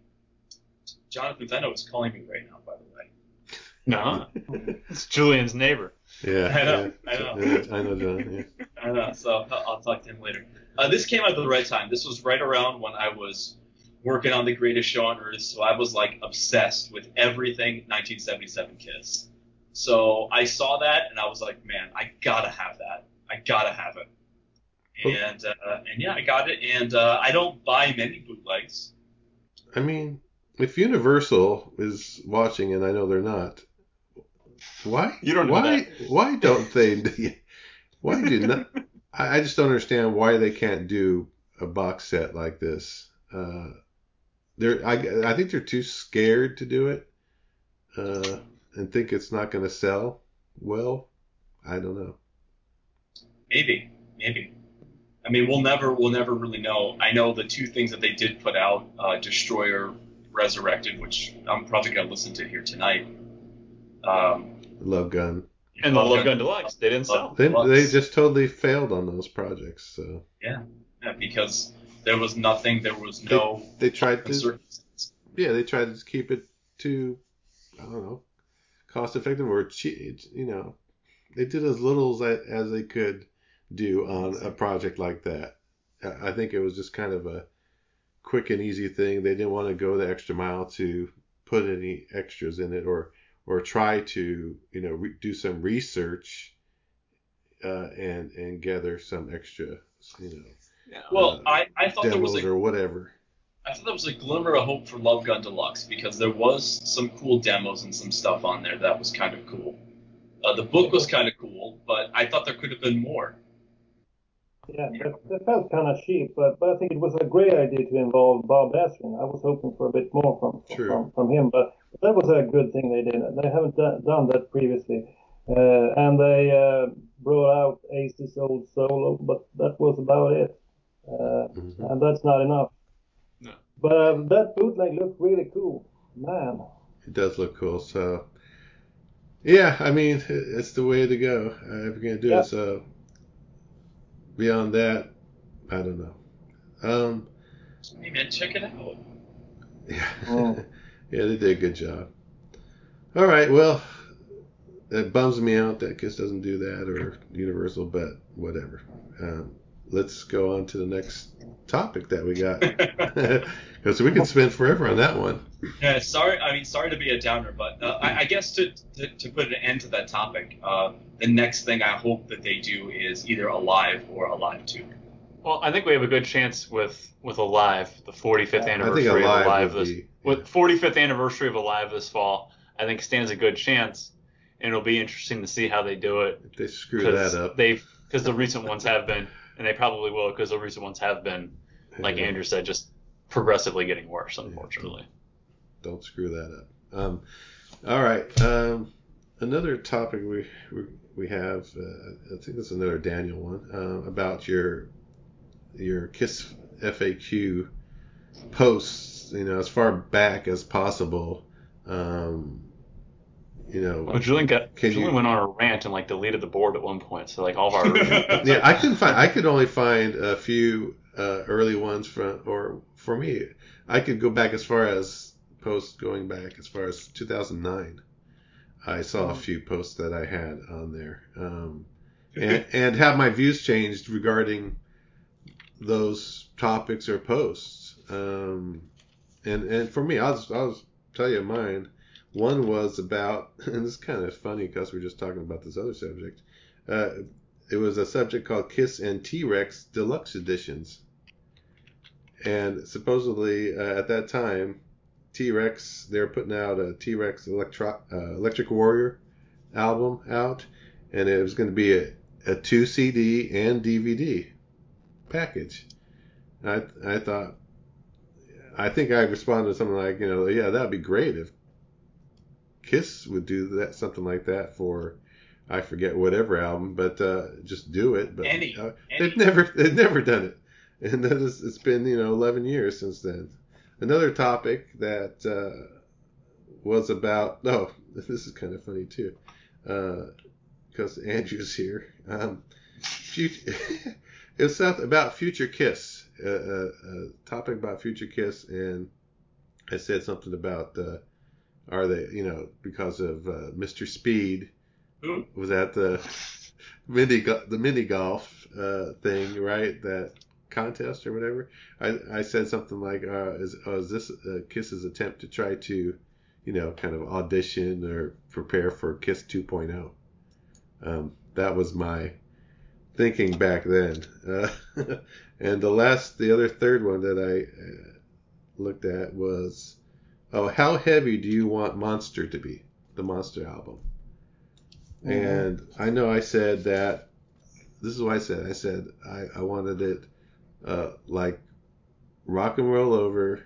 Jonathan Fenno is calling me right now, by the way. No, it's Julian's neighbor. yeah, I know, yeah. I know. Yeah, I know, John. Yeah. I know, so I'll, I'll talk to him later. Uh, this came out at the right time. This was right around when I was working on the greatest show on earth, so I was like obsessed with everything 1977 Kiss. So I saw that and I was like, man, I gotta have that. I gotta have it. And uh, and yeah, I got it. And uh, I don't buy many bootlegs. I mean, if Universal is watching, and I know they're not, why? You don't know why? Why don't they? Why do not? I, I just don't understand why they can't do a box set like this. Uh, they're, I, I think they're too scared to do it, uh, and think it's not going to sell well. I don't know. Maybe, maybe. I mean, we'll never we'll never really know. I know the two things that they did put out, uh, Destroyer, Resurrected, which I'm probably gonna listen to here tonight. Um, Love Gun. And the Love Love Gun. Gun Deluxe, they didn't sell. They, they just totally failed on those projects. So yeah, because there was nothing, there was no they tried to yeah, they tried to keep it to, I don't know, cost effective or cheap. You know, they did as little as, as they could do on a project like that. I I think it was just kind of a quick and easy thing. They didn't want to go the extra mile to put any extras in it or or try to you know re- do some research uh, and and gather some extra you know Yeah. Well, I, I thought there was demos a or whatever. I thought there was a glimmer of hope for Love Gun Deluxe because there was some cool demos and some stuff on there that was kind of cool. Uh, the book was kind of cool, but I thought there could have been more. Yeah, that, that felt kind of cheap, but, but I think it was a great idea to involve Bob Ezrin. I was hoping for a bit more from from, from him, but that was a good thing they did. They haven't done, done that previously, uh, and they uh, brought out Ace's old solo, but that was about it, uh, Mhm. and that's not enough. No. But uh, that bootleg looked really cool, man. It does look cool. So, yeah, I mean, it's the way to go. Uh, if you're gonna do Yeah. it, so beyond that, I don't know. Um, Hey man, check it out. yeah, Mm. yeah, they did a good job. All right, well, it bums me out that Kiss doesn't do that or Universal, but whatever. Um, let's go on to the next topic that we got because we can spend forever on that one. Yeah, sorry. I mean, sorry to be a downer, but uh, I, I guess to, to, to put an end to that topic, uh, the next thing I hope that they do is either Alive or Alive Two. Well, I think we have a good chance with with Alive, the 45th I think anniversary of Alive Alive this be. with 45th anniversary of Alive this fall. I think stands a good chance, and it'll be interesting to see how they do it If they screw because that up. they've because the recent ones have been, and they probably will because the recent ones have been, like Yeah. Andrew said, just progressively getting worse, unfortunately. Don't screw that up. Um, all right. Um, another topic we we, we have. Uh, I think it's another Daniel one uh, about your your Kiss FAQ posts. You know, as far back as possible. Um, you know, Well, Julian got Julian you- went on a rant and like deleted the board at one point, so like all of our yeah, I couldn't find. I could only find a few uh, early ones from, or for me, I could go back as far as posts going back as far as 2009. I saw a few posts that I had on there, um, and and have my views changed regarding those topics or posts. Um, and and for me, I'll just, I'll just tell you mine. One was about, and this is kind of funny because we're just talking about this other subject. Uh, it was a subject called Kiss and T Rex Deluxe Editions. And supposedly uh, at that time, T Rex, They're putting out a T Rex Electro, uh, Electric Warrior album out, and it was going to be a, a two CD and DVD package. I, I thought, I think I responded to something like, you know, yeah, that'd be great if Kiss would do that, something like that for, I forget whatever album, but uh, just do it. But uh, they've never, they've never done it, and that is, it's been you know 11 years since then. Another topic that uh, was about, oh, this is kind of funny too, because Andrew's here. Um, future, it was something about Future Kiss, uh, uh, a topic about Future Kiss, and I said something about. Uh, are they, you know, because of uh, Mr. Speed Ooh. was at the mini the mini golf uh, thing, right? That contest or whatever. I, I said something like, uh, "Is uh, is this uh, Kiss's attempt to try to, you know, kind of audition or prepare for Kiss 2.0?" Um, that was my thinking back then. Uh, and the last, the other third one that I uh, looked at was, "Oh, how heavy do you want Monster to be?" The Monster album. And I know I said that. This is what I said. I said I, I wanted it uh, like rock and roll over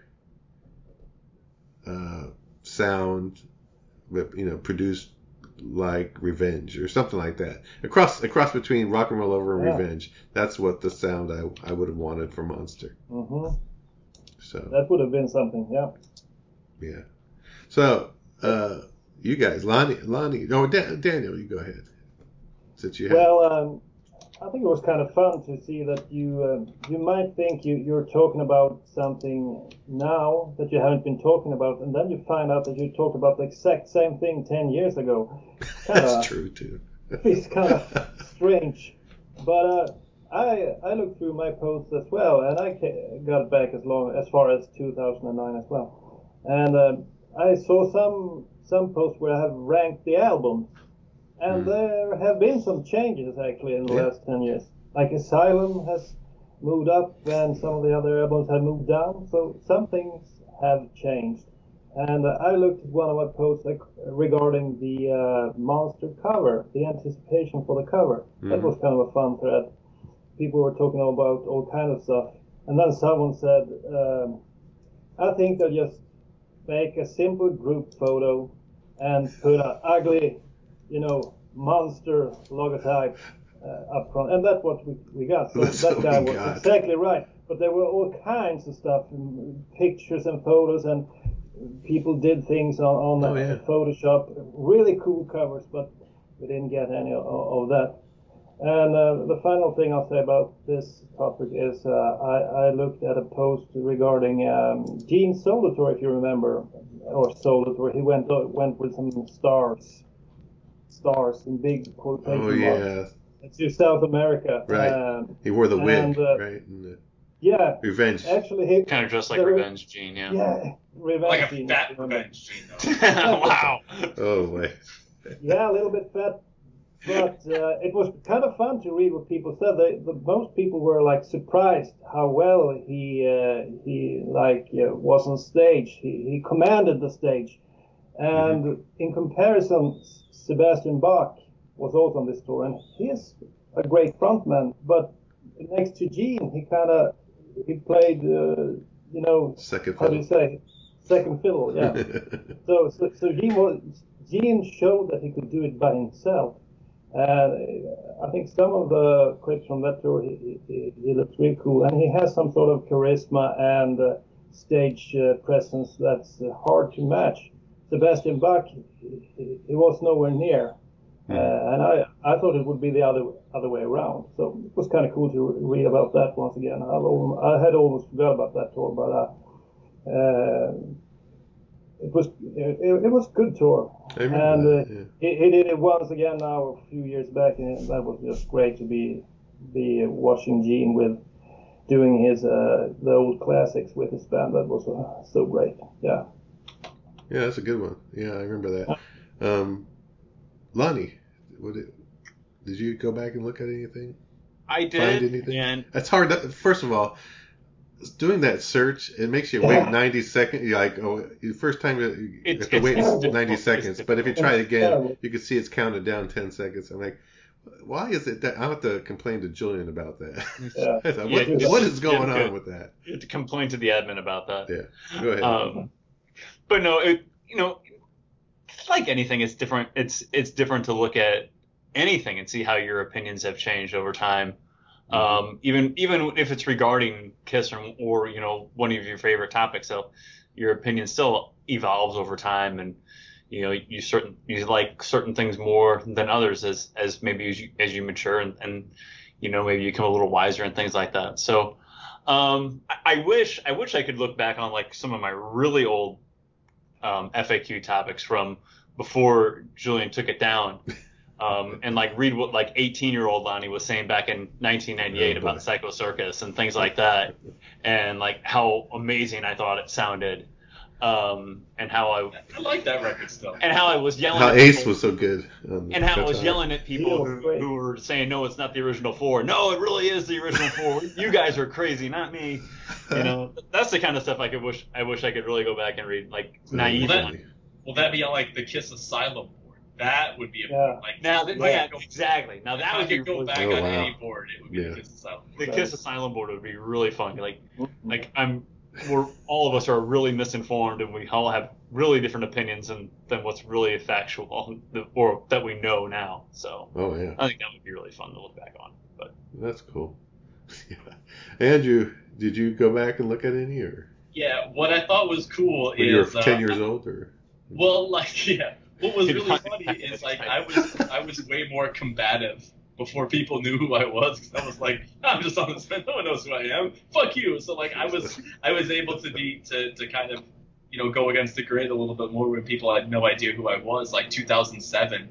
uh, sound, but you know, produced like Revenge or something like that. Across across between rock and roll over and Yeah. Revenge. That's what the sound I, I would have wanted for Monster. Mm-hmm. So That would have been something, yeah. yeah. So uh, you guys, Lonnie, Lonnie, no, Dan, Daniel, you go ahead. Since you have. Well, um, I think it was kind of fun to see that you um you might think you, you're talking about something now that you haven't been talking about, and then you find out that you talked about the exact same thing 10 years ago. Kinda- That's true too. It's kind of strange. But uh, I I looked through my posts as well, and I got back as long as far as 2009 as well. And um I saw some some posts where I have ranked the albums, and Hmm. there have been some changes actually in the Yeah. last 10 years. Like Asylum has moved up, and some of the other albums have moved down. So some things have changed. And uh, I looked at one of my posts like, regarding the uh, monster cover, the anticipation for the cover. That Mhm. was kind of a fun thread. People were talking about all kind of stuff, and then someone said, um, "I think they'll just make a simple group photo and put an ugly, you know, monster logotype uh, up front," and that's what we, we got. So That's that guy was got. exactly right. But there were all kinds of stuff, mm, pictures and photos, and people did things on, on Oh, uh, yeah. Photoshop. Really cool covers, but we didn't get any of, of that. And uh, the final thing I'll say about this topic is uh, I, I looked at a post regarding um, Gene Solitaire, if you remember, or Solitaire. He went went with some stars. Stars in big quotation Oh marks yeah, to South America. Right. Um, he wore the wig, And, uh, right? And the yeah, revenge. actually, he Kind of dressed like There- Revenge Gene, yeah. yeah, revenge. Like a fat revenge gene, wow. Oh boy. Yeah, a little bit fat, but uh, it was kind of fun to read what people said. They, the, most people were like surprised how well he uh, he like uh, was on stage. He, he commanded the stage, and in comparison, Sebastian Bach was also on this tour, and he is a great frontman. But next to Gene, he kind of he played, uh, you know, Second how do you fiddle. say, second fiddle, yeah. So, so, so Gene, was, Gene showed that he could do it by himself. And uh, I think some of the clips from that tour, he, he, he looked really cool. And he has some sort of charisma and uh, stage uh, presence that's uh, hard to match. Sebastian Bach, he, was nowhere near. Uh, and I, I thought it would be the other other way around. So it was kind of cool to read about that once again. I had almost forgot about that tour, but uh, uh, it was it, it was a good tour. And that, uh, he, he did it once again now a few years back, and that was just great to be be watching Gene with doing his uh, the old classics with his band. That was uh, so great. Yeah. Yeah, that's a good one. Yeah, I remember that. Um, Lonnie, what did, did you go back and look at anything? I did, Find anything? and That's hard. To, first of all, doing that search, it makes you wait 90 seconds. You're like, oh, the first time you you It's- have to wait it's- it's 90 seconds. But if you try it again, you can see it's counted down 10 seconds. I'm like, why is it that? I have to complain to Julian about that. Yeah. I thought, Yeah, what is going on with that? you had to complain to the admin about that. Yeah. Go ahead. Um, but no, it you know, like anything, it's different. It's it's different to look at anything and see how your opinions have changed over time. Um, even even if it's regarding Kiss or, or you know one of your favorite topics, so your opinion still evolves over time, and you know you certain you like certain things more than others as as maybe as you as you mature and, and you know maybe you become a little wiser and things like that. So um, I, I wish I wish I could look back on like some of my really old um, FAQ topics from before Julian took it down. Um, and like read what like 18 year old Lonnie was saying back in 1998 Oh, boy. about Psycho Circus and things like that, and like how amazing I thought it sounded, um, and how I I like that record still. and how I was yelling. how at Ace people- was so good. On and how I was guitar. yelling at people Yeah, who, who were saying, no, it's not the original four. No, it really is the original four. you guys are crazy, not me. You know, that's the kind of stuff I could wish I wish I could really go back and read, like naively. Well, Will that be on like the Kiss Asylum board? That would be a Yeah. like Now, that, if I yeah, go- exactly. Now that would be go really back Oh, on wow. any board. It would be Yeah. the Kiss Asylum. the Kiss Asylum board would be really fun. Like, mm-hmm. like I'm, we're all of us are really misinformed, and we all have really different opinions than than what's really factual or that we know now. So Oh yeah, I think that would be really fun to look back on. But that's cool. yeah. Andrew, did you go back and look at any, or Yeah, what I thought was cool when you were is uh, 10 years old, or Well, like yeah. What was really funny is like like- I was I was way more combative before people knew who I was because I was like I'm just on the set. No one knows who I am. Fuck you. So like I was I was able to be to to kind of you know go against the grid a little bit more when people had no idea who I was. Like 2007,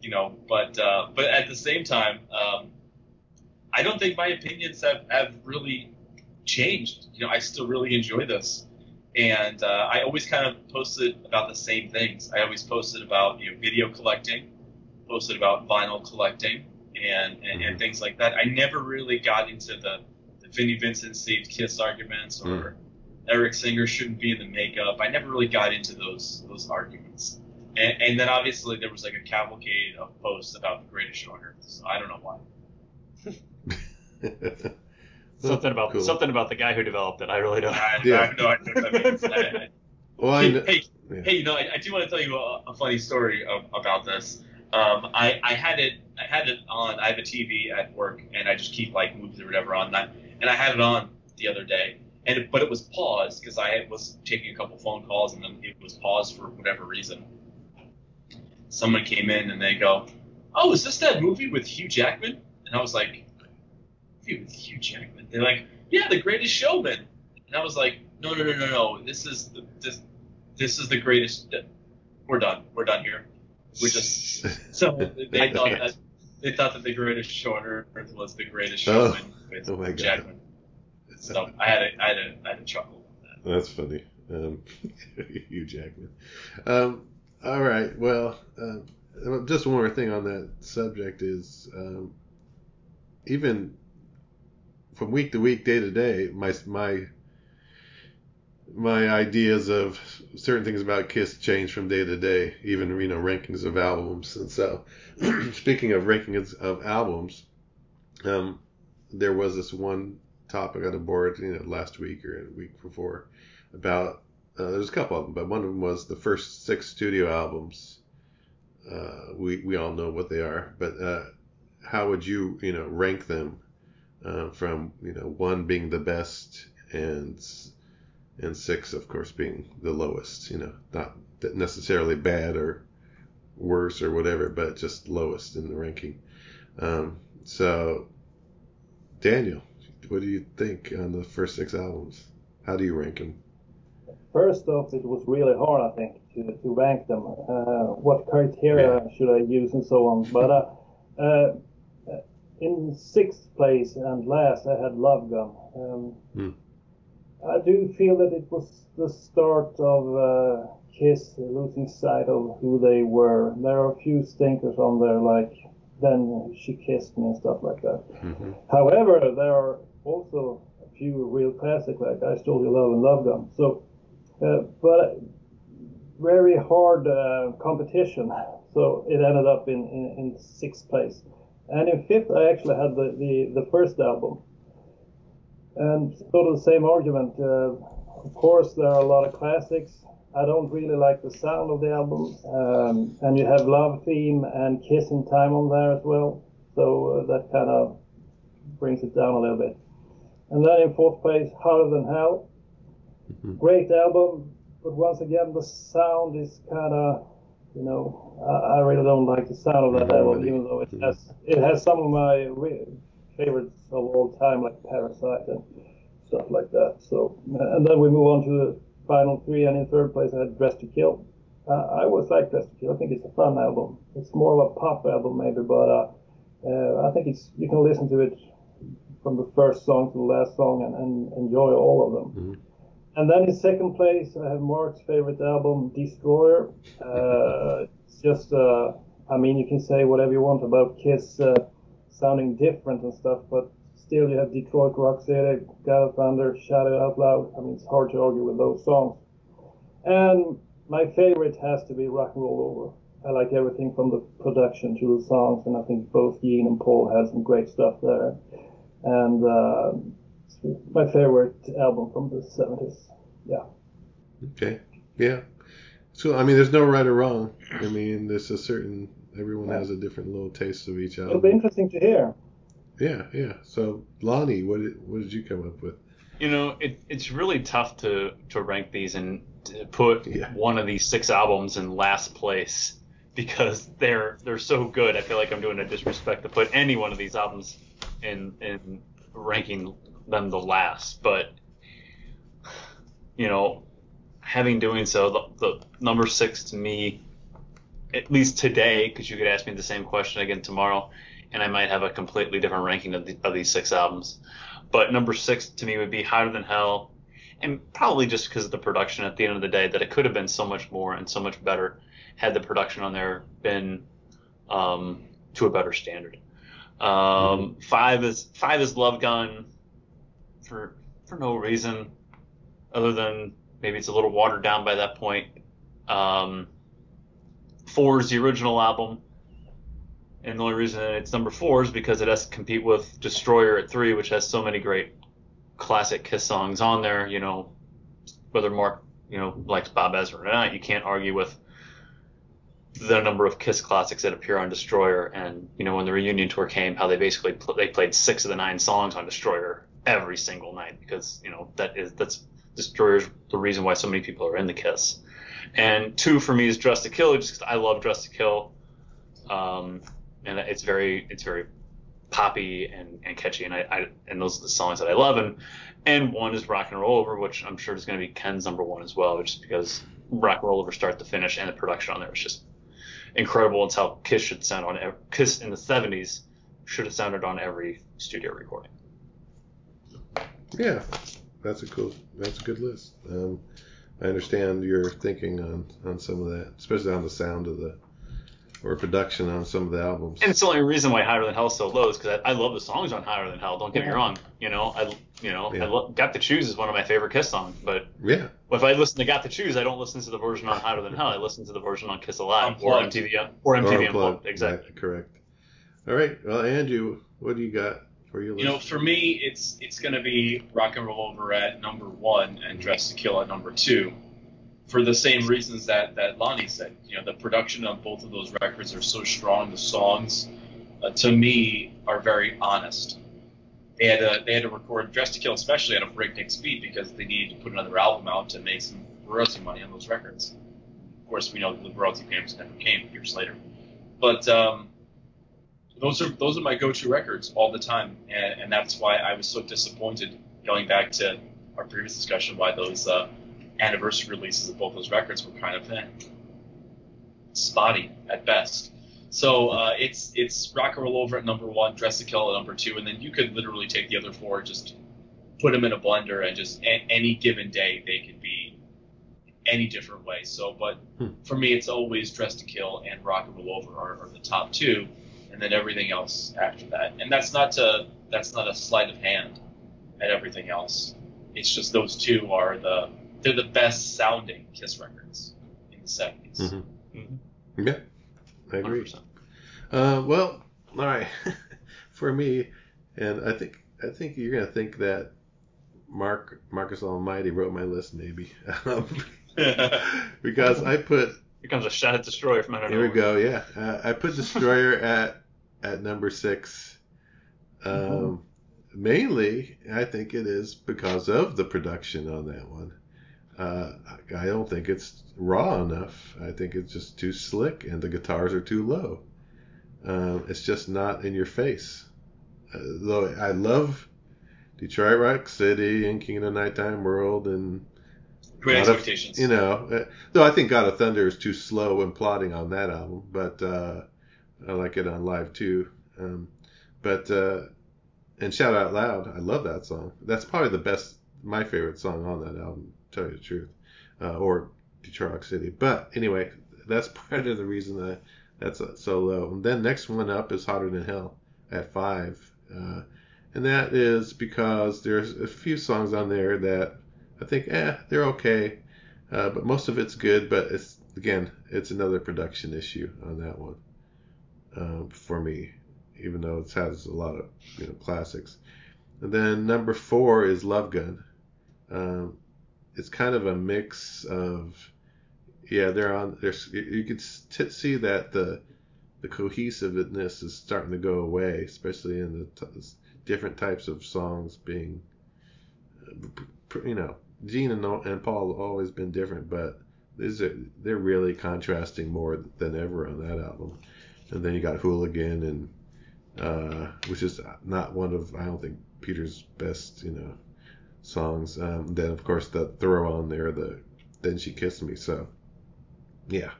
you know. But uh, but at the same time, um, I don't think my opinions have have really changed. You know, I still really enjoy this and uh, I always kind of posted about the same things. I always posted about you know video collecting, posted about vinyl collecting, and and, and things like that. I never really got into the, the Vinnie Vincent saved Kiss arguments or Eric Singer shouldn't be in the makeup. I never really got into those those arguments. And, and then obviously there was like a cavalcade of posts about the greatest show on earth. So I don't know why. something about Cool. something about the guy who developed it. I really don't. I, Yeah. I have no idea what that means. I- I- well, I hey, hey, yeah. Hey, you know, I, I do want to tell you a, a funny story of, about this. Um, I, I had it, I had it on. I have a TV at work, and I just keep like movies or whatever on that. And I had it on the other day, and it, but it was paused because I was taking a couple phone calls, and then it was paused for whatever reason. Someone came in and they go, "Oh, is this that movie with Hugh Jackman?" And I was like, "Movie with Hugh Jackman?" They're like, "Yeah, The Greatest Showman." And I was like, "No, no, no, no, no. This is the, this this is the greatest. We're done. We're done here. We're just so they thought that they thought that the greatest shorter was the greatest Oh. showman with Oh my God. Jackman. So I had a, I had a, I had a chuckle on that. That's funny. Um, Hugh Jackman. Um, all right. Well, um, just one more thing on that subject is um, even from week to week, day to day, my my my ideas of certain things about Kiss change from day to day, even you know rankings of albums. And so, speaking of rankings of albums, um, there was this one topic on the board, you know, last week or a week before about uh, there's a couple of them, but one of them was the first six studio albums. Uh, we we all know what they are, but uh, how would you you know rank them uh, from you know one being the best and and six of course being the lowest. You know, not necessarily bad or worse or whatever, but just lowest in the ranking. Um, so, Daniel, what do you think on the first six albums? How do you rank them? First off, it was really hard, I think, to, to rank them. Uh, what criteria should I use and so on. But uh, uh, in sixth place and last, I had Love Gun. Um, Hmm. I do feel that it was the start of uh, Kiss losing sight of who they were. There are a few stinkers on there, like Then She Kissed Me and stuff like that. Mm-hmm. However, there are also a few real classics like I Stole Your Love and Love Gun. So, uh, but very hard uh, competition. So it ended up in, in, in sixth place. And in fifth, I actually had the, the, the first album. And sort of the same argument. Uh, of course, there are a lot of classics. I don't really like the sound of the album. Um, and you have Love Theme and Kissing Time on there as well. So uh, that kind of brings it down a little bit. And then in fourth place, Hotter Than Hell. Mhm. Great album, but once again, the sound is kind of, you know, I, I really don't like the sound of that album, even though it has it has some of my re- favorites of all time, like Parasite and stuff like that. So, uh, and then we move on to the final three, and in third place, I had Dress to Kill. Uh, I always like Dress to Kill. I think it's a fun album. It's more of a pop album, maybe, but uh, uh, I think it's you can listen to it from the first song to the last song and, and enjoy all of them. Mhm. And then in second place, I have Mark's favorite album, Destroyer. Uh, it's just, uh, I mean, you can say whatever you want about Kiss uh, sounding different and stuff, but still you have Detroit Rock City, God of Thunder, Shout It Out Loud. I mean, it's hard to argue with those songs. And my favorite has to be Rock and Roll Over. I like everything from the production to the songs, and I think both Gene and Paul had some great stuff there. And uh, my favorite album from the 70s. Yeah. Okay. Yeah. So I mean, there's no right or wrong. I mean, there's a certain everyone has a different little taste of each other. It'll be interesting to hear. Yeah, yeah. So Lonnie, what did what did you come up with? You know, it, it's really tough to, to rank these and to put Yeah. one of these six albums in last place because they're they're so good. I feel like I'm doing a disrespect to put any one of these albums in in ranking them the last. But you know, having doing so, the, the number six to me, at least today, because you could ask me the same question again tomorrow, and I might have a completely different ranking of, the, of these six albums. But number six to me would be Hotter Than Hell, and probably just because of the production at the end of the day, that it could have been so much more and so much better had the production on there been um, to a better standard. Um, Five is five is Love Gun for for no reason other than maybe it's a little watered down by that point. Um, four is the original album, and the only reason it's number four is because it has to compete with Destroyer at three, which has so many great classic Kiss songs on there. You know, whether Mark you know likes Bob Ezrin or not, you can't argue with the number of Kiss classics that appear on Destroyer. And you know, when the reunion tour came, how they basically pl- they played six of the nine songs on Destroyer every single night because you know that is that's Destroyer's the reason why so many people are in the Kiss. And two for me is Dress to Kill, just because I love Dress to Kill, um, and it's very it's very poppy and, and catchy, and I, I and those are the songs that I love. And and one is Rock and Roll Over, which I'm sure is going to be Ken's number one as well, just because Rock and Roll Over start to finish and the production on there is just incredible. It's how Kiss should sound on Kiss in the '70s should have sounded on every studio recording. Yeah, that's a cool. That's a good list. Um, I understand your thinking on on some of that, especially on the sound of the or production on some of the albums. And it's the only reason why Hotter Than Hell is so low is because I, I love the songs on Hotter Than Hell. Don't get me wrong. You know, I you know Yeah. I lo- Got to Choose is one of my favorite Kiss songs. But Yeah, if I listen to Got to Choose, I don't listen to the version on Hotter Than Hell. I listen to the version on Kiss Alive or Unplugged. MTV or MTV Or Unplugged. Unplugged. Exactly. Right, correct. All right. Well, Andrew, what do you got for your You know, for me, it's it's going to be Rock and Roll Over at number one and Dress to Kill at number two, for the same reasons that that Lonnie said. You know, the production on both of those records are so strong. The songs, uh, to me, are very honest. They had to they had to record Dress to Kill, especially at a breakneck speed because they needed to put another album out to make some royalty money on those records. Of course, we know the royalty payments never came years later, but. Um, those are those are my go-to records all the time, and, and that's why I was so disappointed going back to our previous discussion why those uh, anniversary releases of both those records were kind of eh, spotty at best. So uh, it's it's rock and roll over at number one, dress to kill at number two, and then you could literally take the other four, just put them in a blender, and just a, any given day they could be any different way. So, but Hmm. for me, it's always dress to kill and rock and roll over are, are the top two, and then everything else after that. And that's not to that's not a sleight of hand at everything else. It's just those two are the they're the best sounding Kiss records in the 70s. Mhm. Mhm. Yeah, I agree. Uh, well, all right. For me, and I think I think you're gonna think that Mark Marcus Almighty wrote my list, maybe, um, because I put Here comes a shot at Destroyer from I don't here we go. Yeah, uh, I put Destroyer at at number six. Um, mainly, I think it is because of the production on that one. Uh, I don't think it's raw enough. I think it's just too slick, and the guitars are too low. Um, it's just not in your face. Uh, though I love Detroit Rock City and King of the Nighttime World and Great God of- expectations. you know, uh, though I think God of Thunder is too slow and plodding on that album, but uh, I like it on live too. Um, but uh, and Shout Out Loud, I love that song. That's probably the best, my favorite song on that album. To tell you the truth, uh, or Detroit Rock City. But anyway, that's part of the reason that that's uh, so low. And then next one up is Hotter Than Hell at five, uh, and that is because there's a few songs on there that I think, eh, they're okay, uh, but most of it's good. But it's again, it's another production issue on that one um, for me, even though it has a lot of you know classics. And then number four is Love Gun. Um, it's kind of a mix of, yeah, they're on. There's you- could t- see that the the cohesiveness is starting to go away, especially in the t- different types of songs being, uh, you know, Gene and, and Paul have always been different, but these are, they're really contrasting more than ever on that album. And then you got Hooligan, and uh, which is not one of I don't think Peter's best, you know, songs. Um, then of course the throw on there, the Then She Kissed Me. So yeah,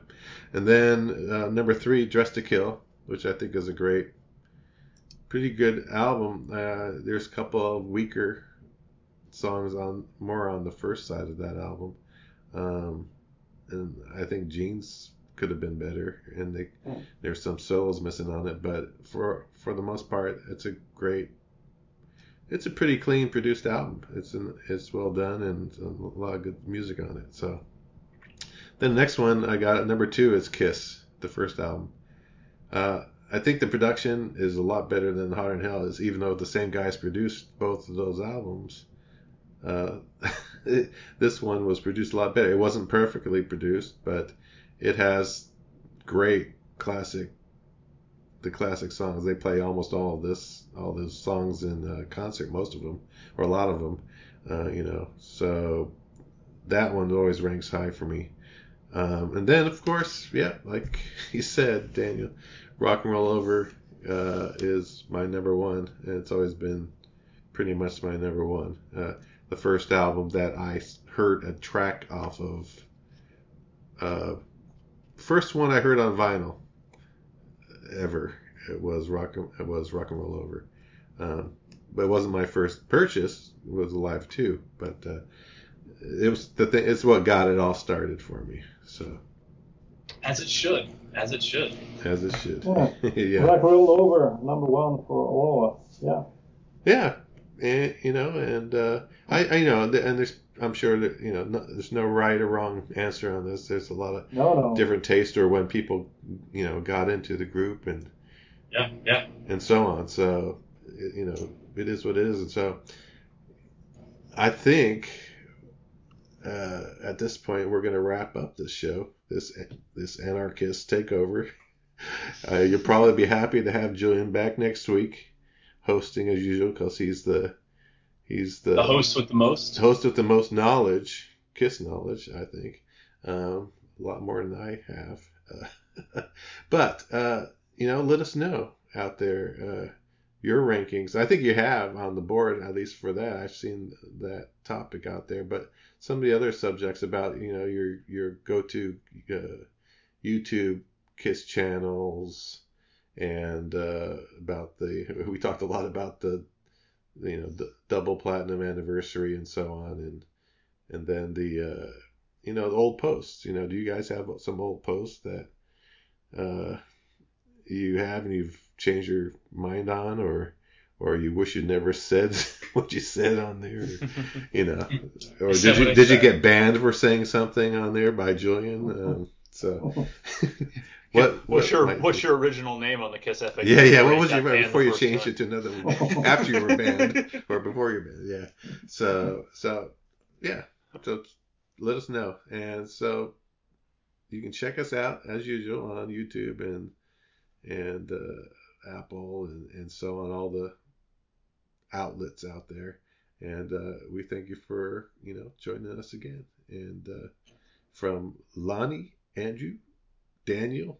and then uh, number three, Dress to Kill, which I think is a great, pretty good album. Uh, there's a couple of weaker songs on more on the first side of that album, um, and I think Gene's could have been better, and they, there's some solos missing on it. But for for the most part, it's a great. It's a pretty clean produced album. It's an, it's well done and a lot of good music on it. So then the next one I got number two is Kiss, the first album. Uh, I think the production is a lot better than Hotter Than Hell is, even though the same guys produced both of those albums. Uh, this one was produced a lot better. It wasn't perfectly produced, but it has great classic, the classic songs. They play almost all this, all those songs in uh, concert, most of them, or a lot of them, uh, you know. So that one always ranks high for me. Um, and then, of course, yeah, like you said, Daniel, Rock and Roll Over uh, is my number one, and it's always been pretty much my number one. The first album that I heard a track off of. Uh, first one I heard on vinyl ever. It was rock. It was rock and roll over. Um, but it wasn't my first purchase. It was Alive too. But uh, it was the thing. It's what got it all started for me. So As it should. As it should. as it should. Yeah. yeah. Rock roll over, number one for all of us. Yeah. Yeah, and you know, and uh, I, I know, and there's, I'm sure that you know, no, there's no right or wrong answer on this. There's a lot of No, no. different taste, or when people, you know, got into the group and Yeah, yeah. and so on. So, you know, it is what it is, and so I think uh, at this point we're going to wrap up this show, this this anarchist takeover. Uh, you'll probably be happy to have Julian back next week, hosting as usual, because he's the he's the, The host with the most. host with the most knowledge, Kiss knowledge, I think, um, a lot more than I have. Uh, but uh, you know, let us know out there uh, your rankings. I think you have on the board, at least for that. I've seen that topic out there, but some of the other subjects about you know your your go-to uh, YouTube Kiss channels and uh, about the we talked a lot about the you know the double platinum anniversary and so on and and then the uh, you know the old posts you know do you guys have some old posts that uh, you have and you've changed your mind on or or you wish you never said what you said on there you know or I did you what I did you get banned for saying something on there by Julian? Um, so what What's your What's your original name on the Kiss FAQ? yeah, yeah. What was your before you changed time? it to another one after you were banned or before you were banned? Yeah. So so yeah. So let us know, and so you can check us out as usual on YouTube and and uh, Apple and and so on all the outlets out there. And uh, we thank you for you know joining us again. And uh, from Lonnie, Andrew, Daniel,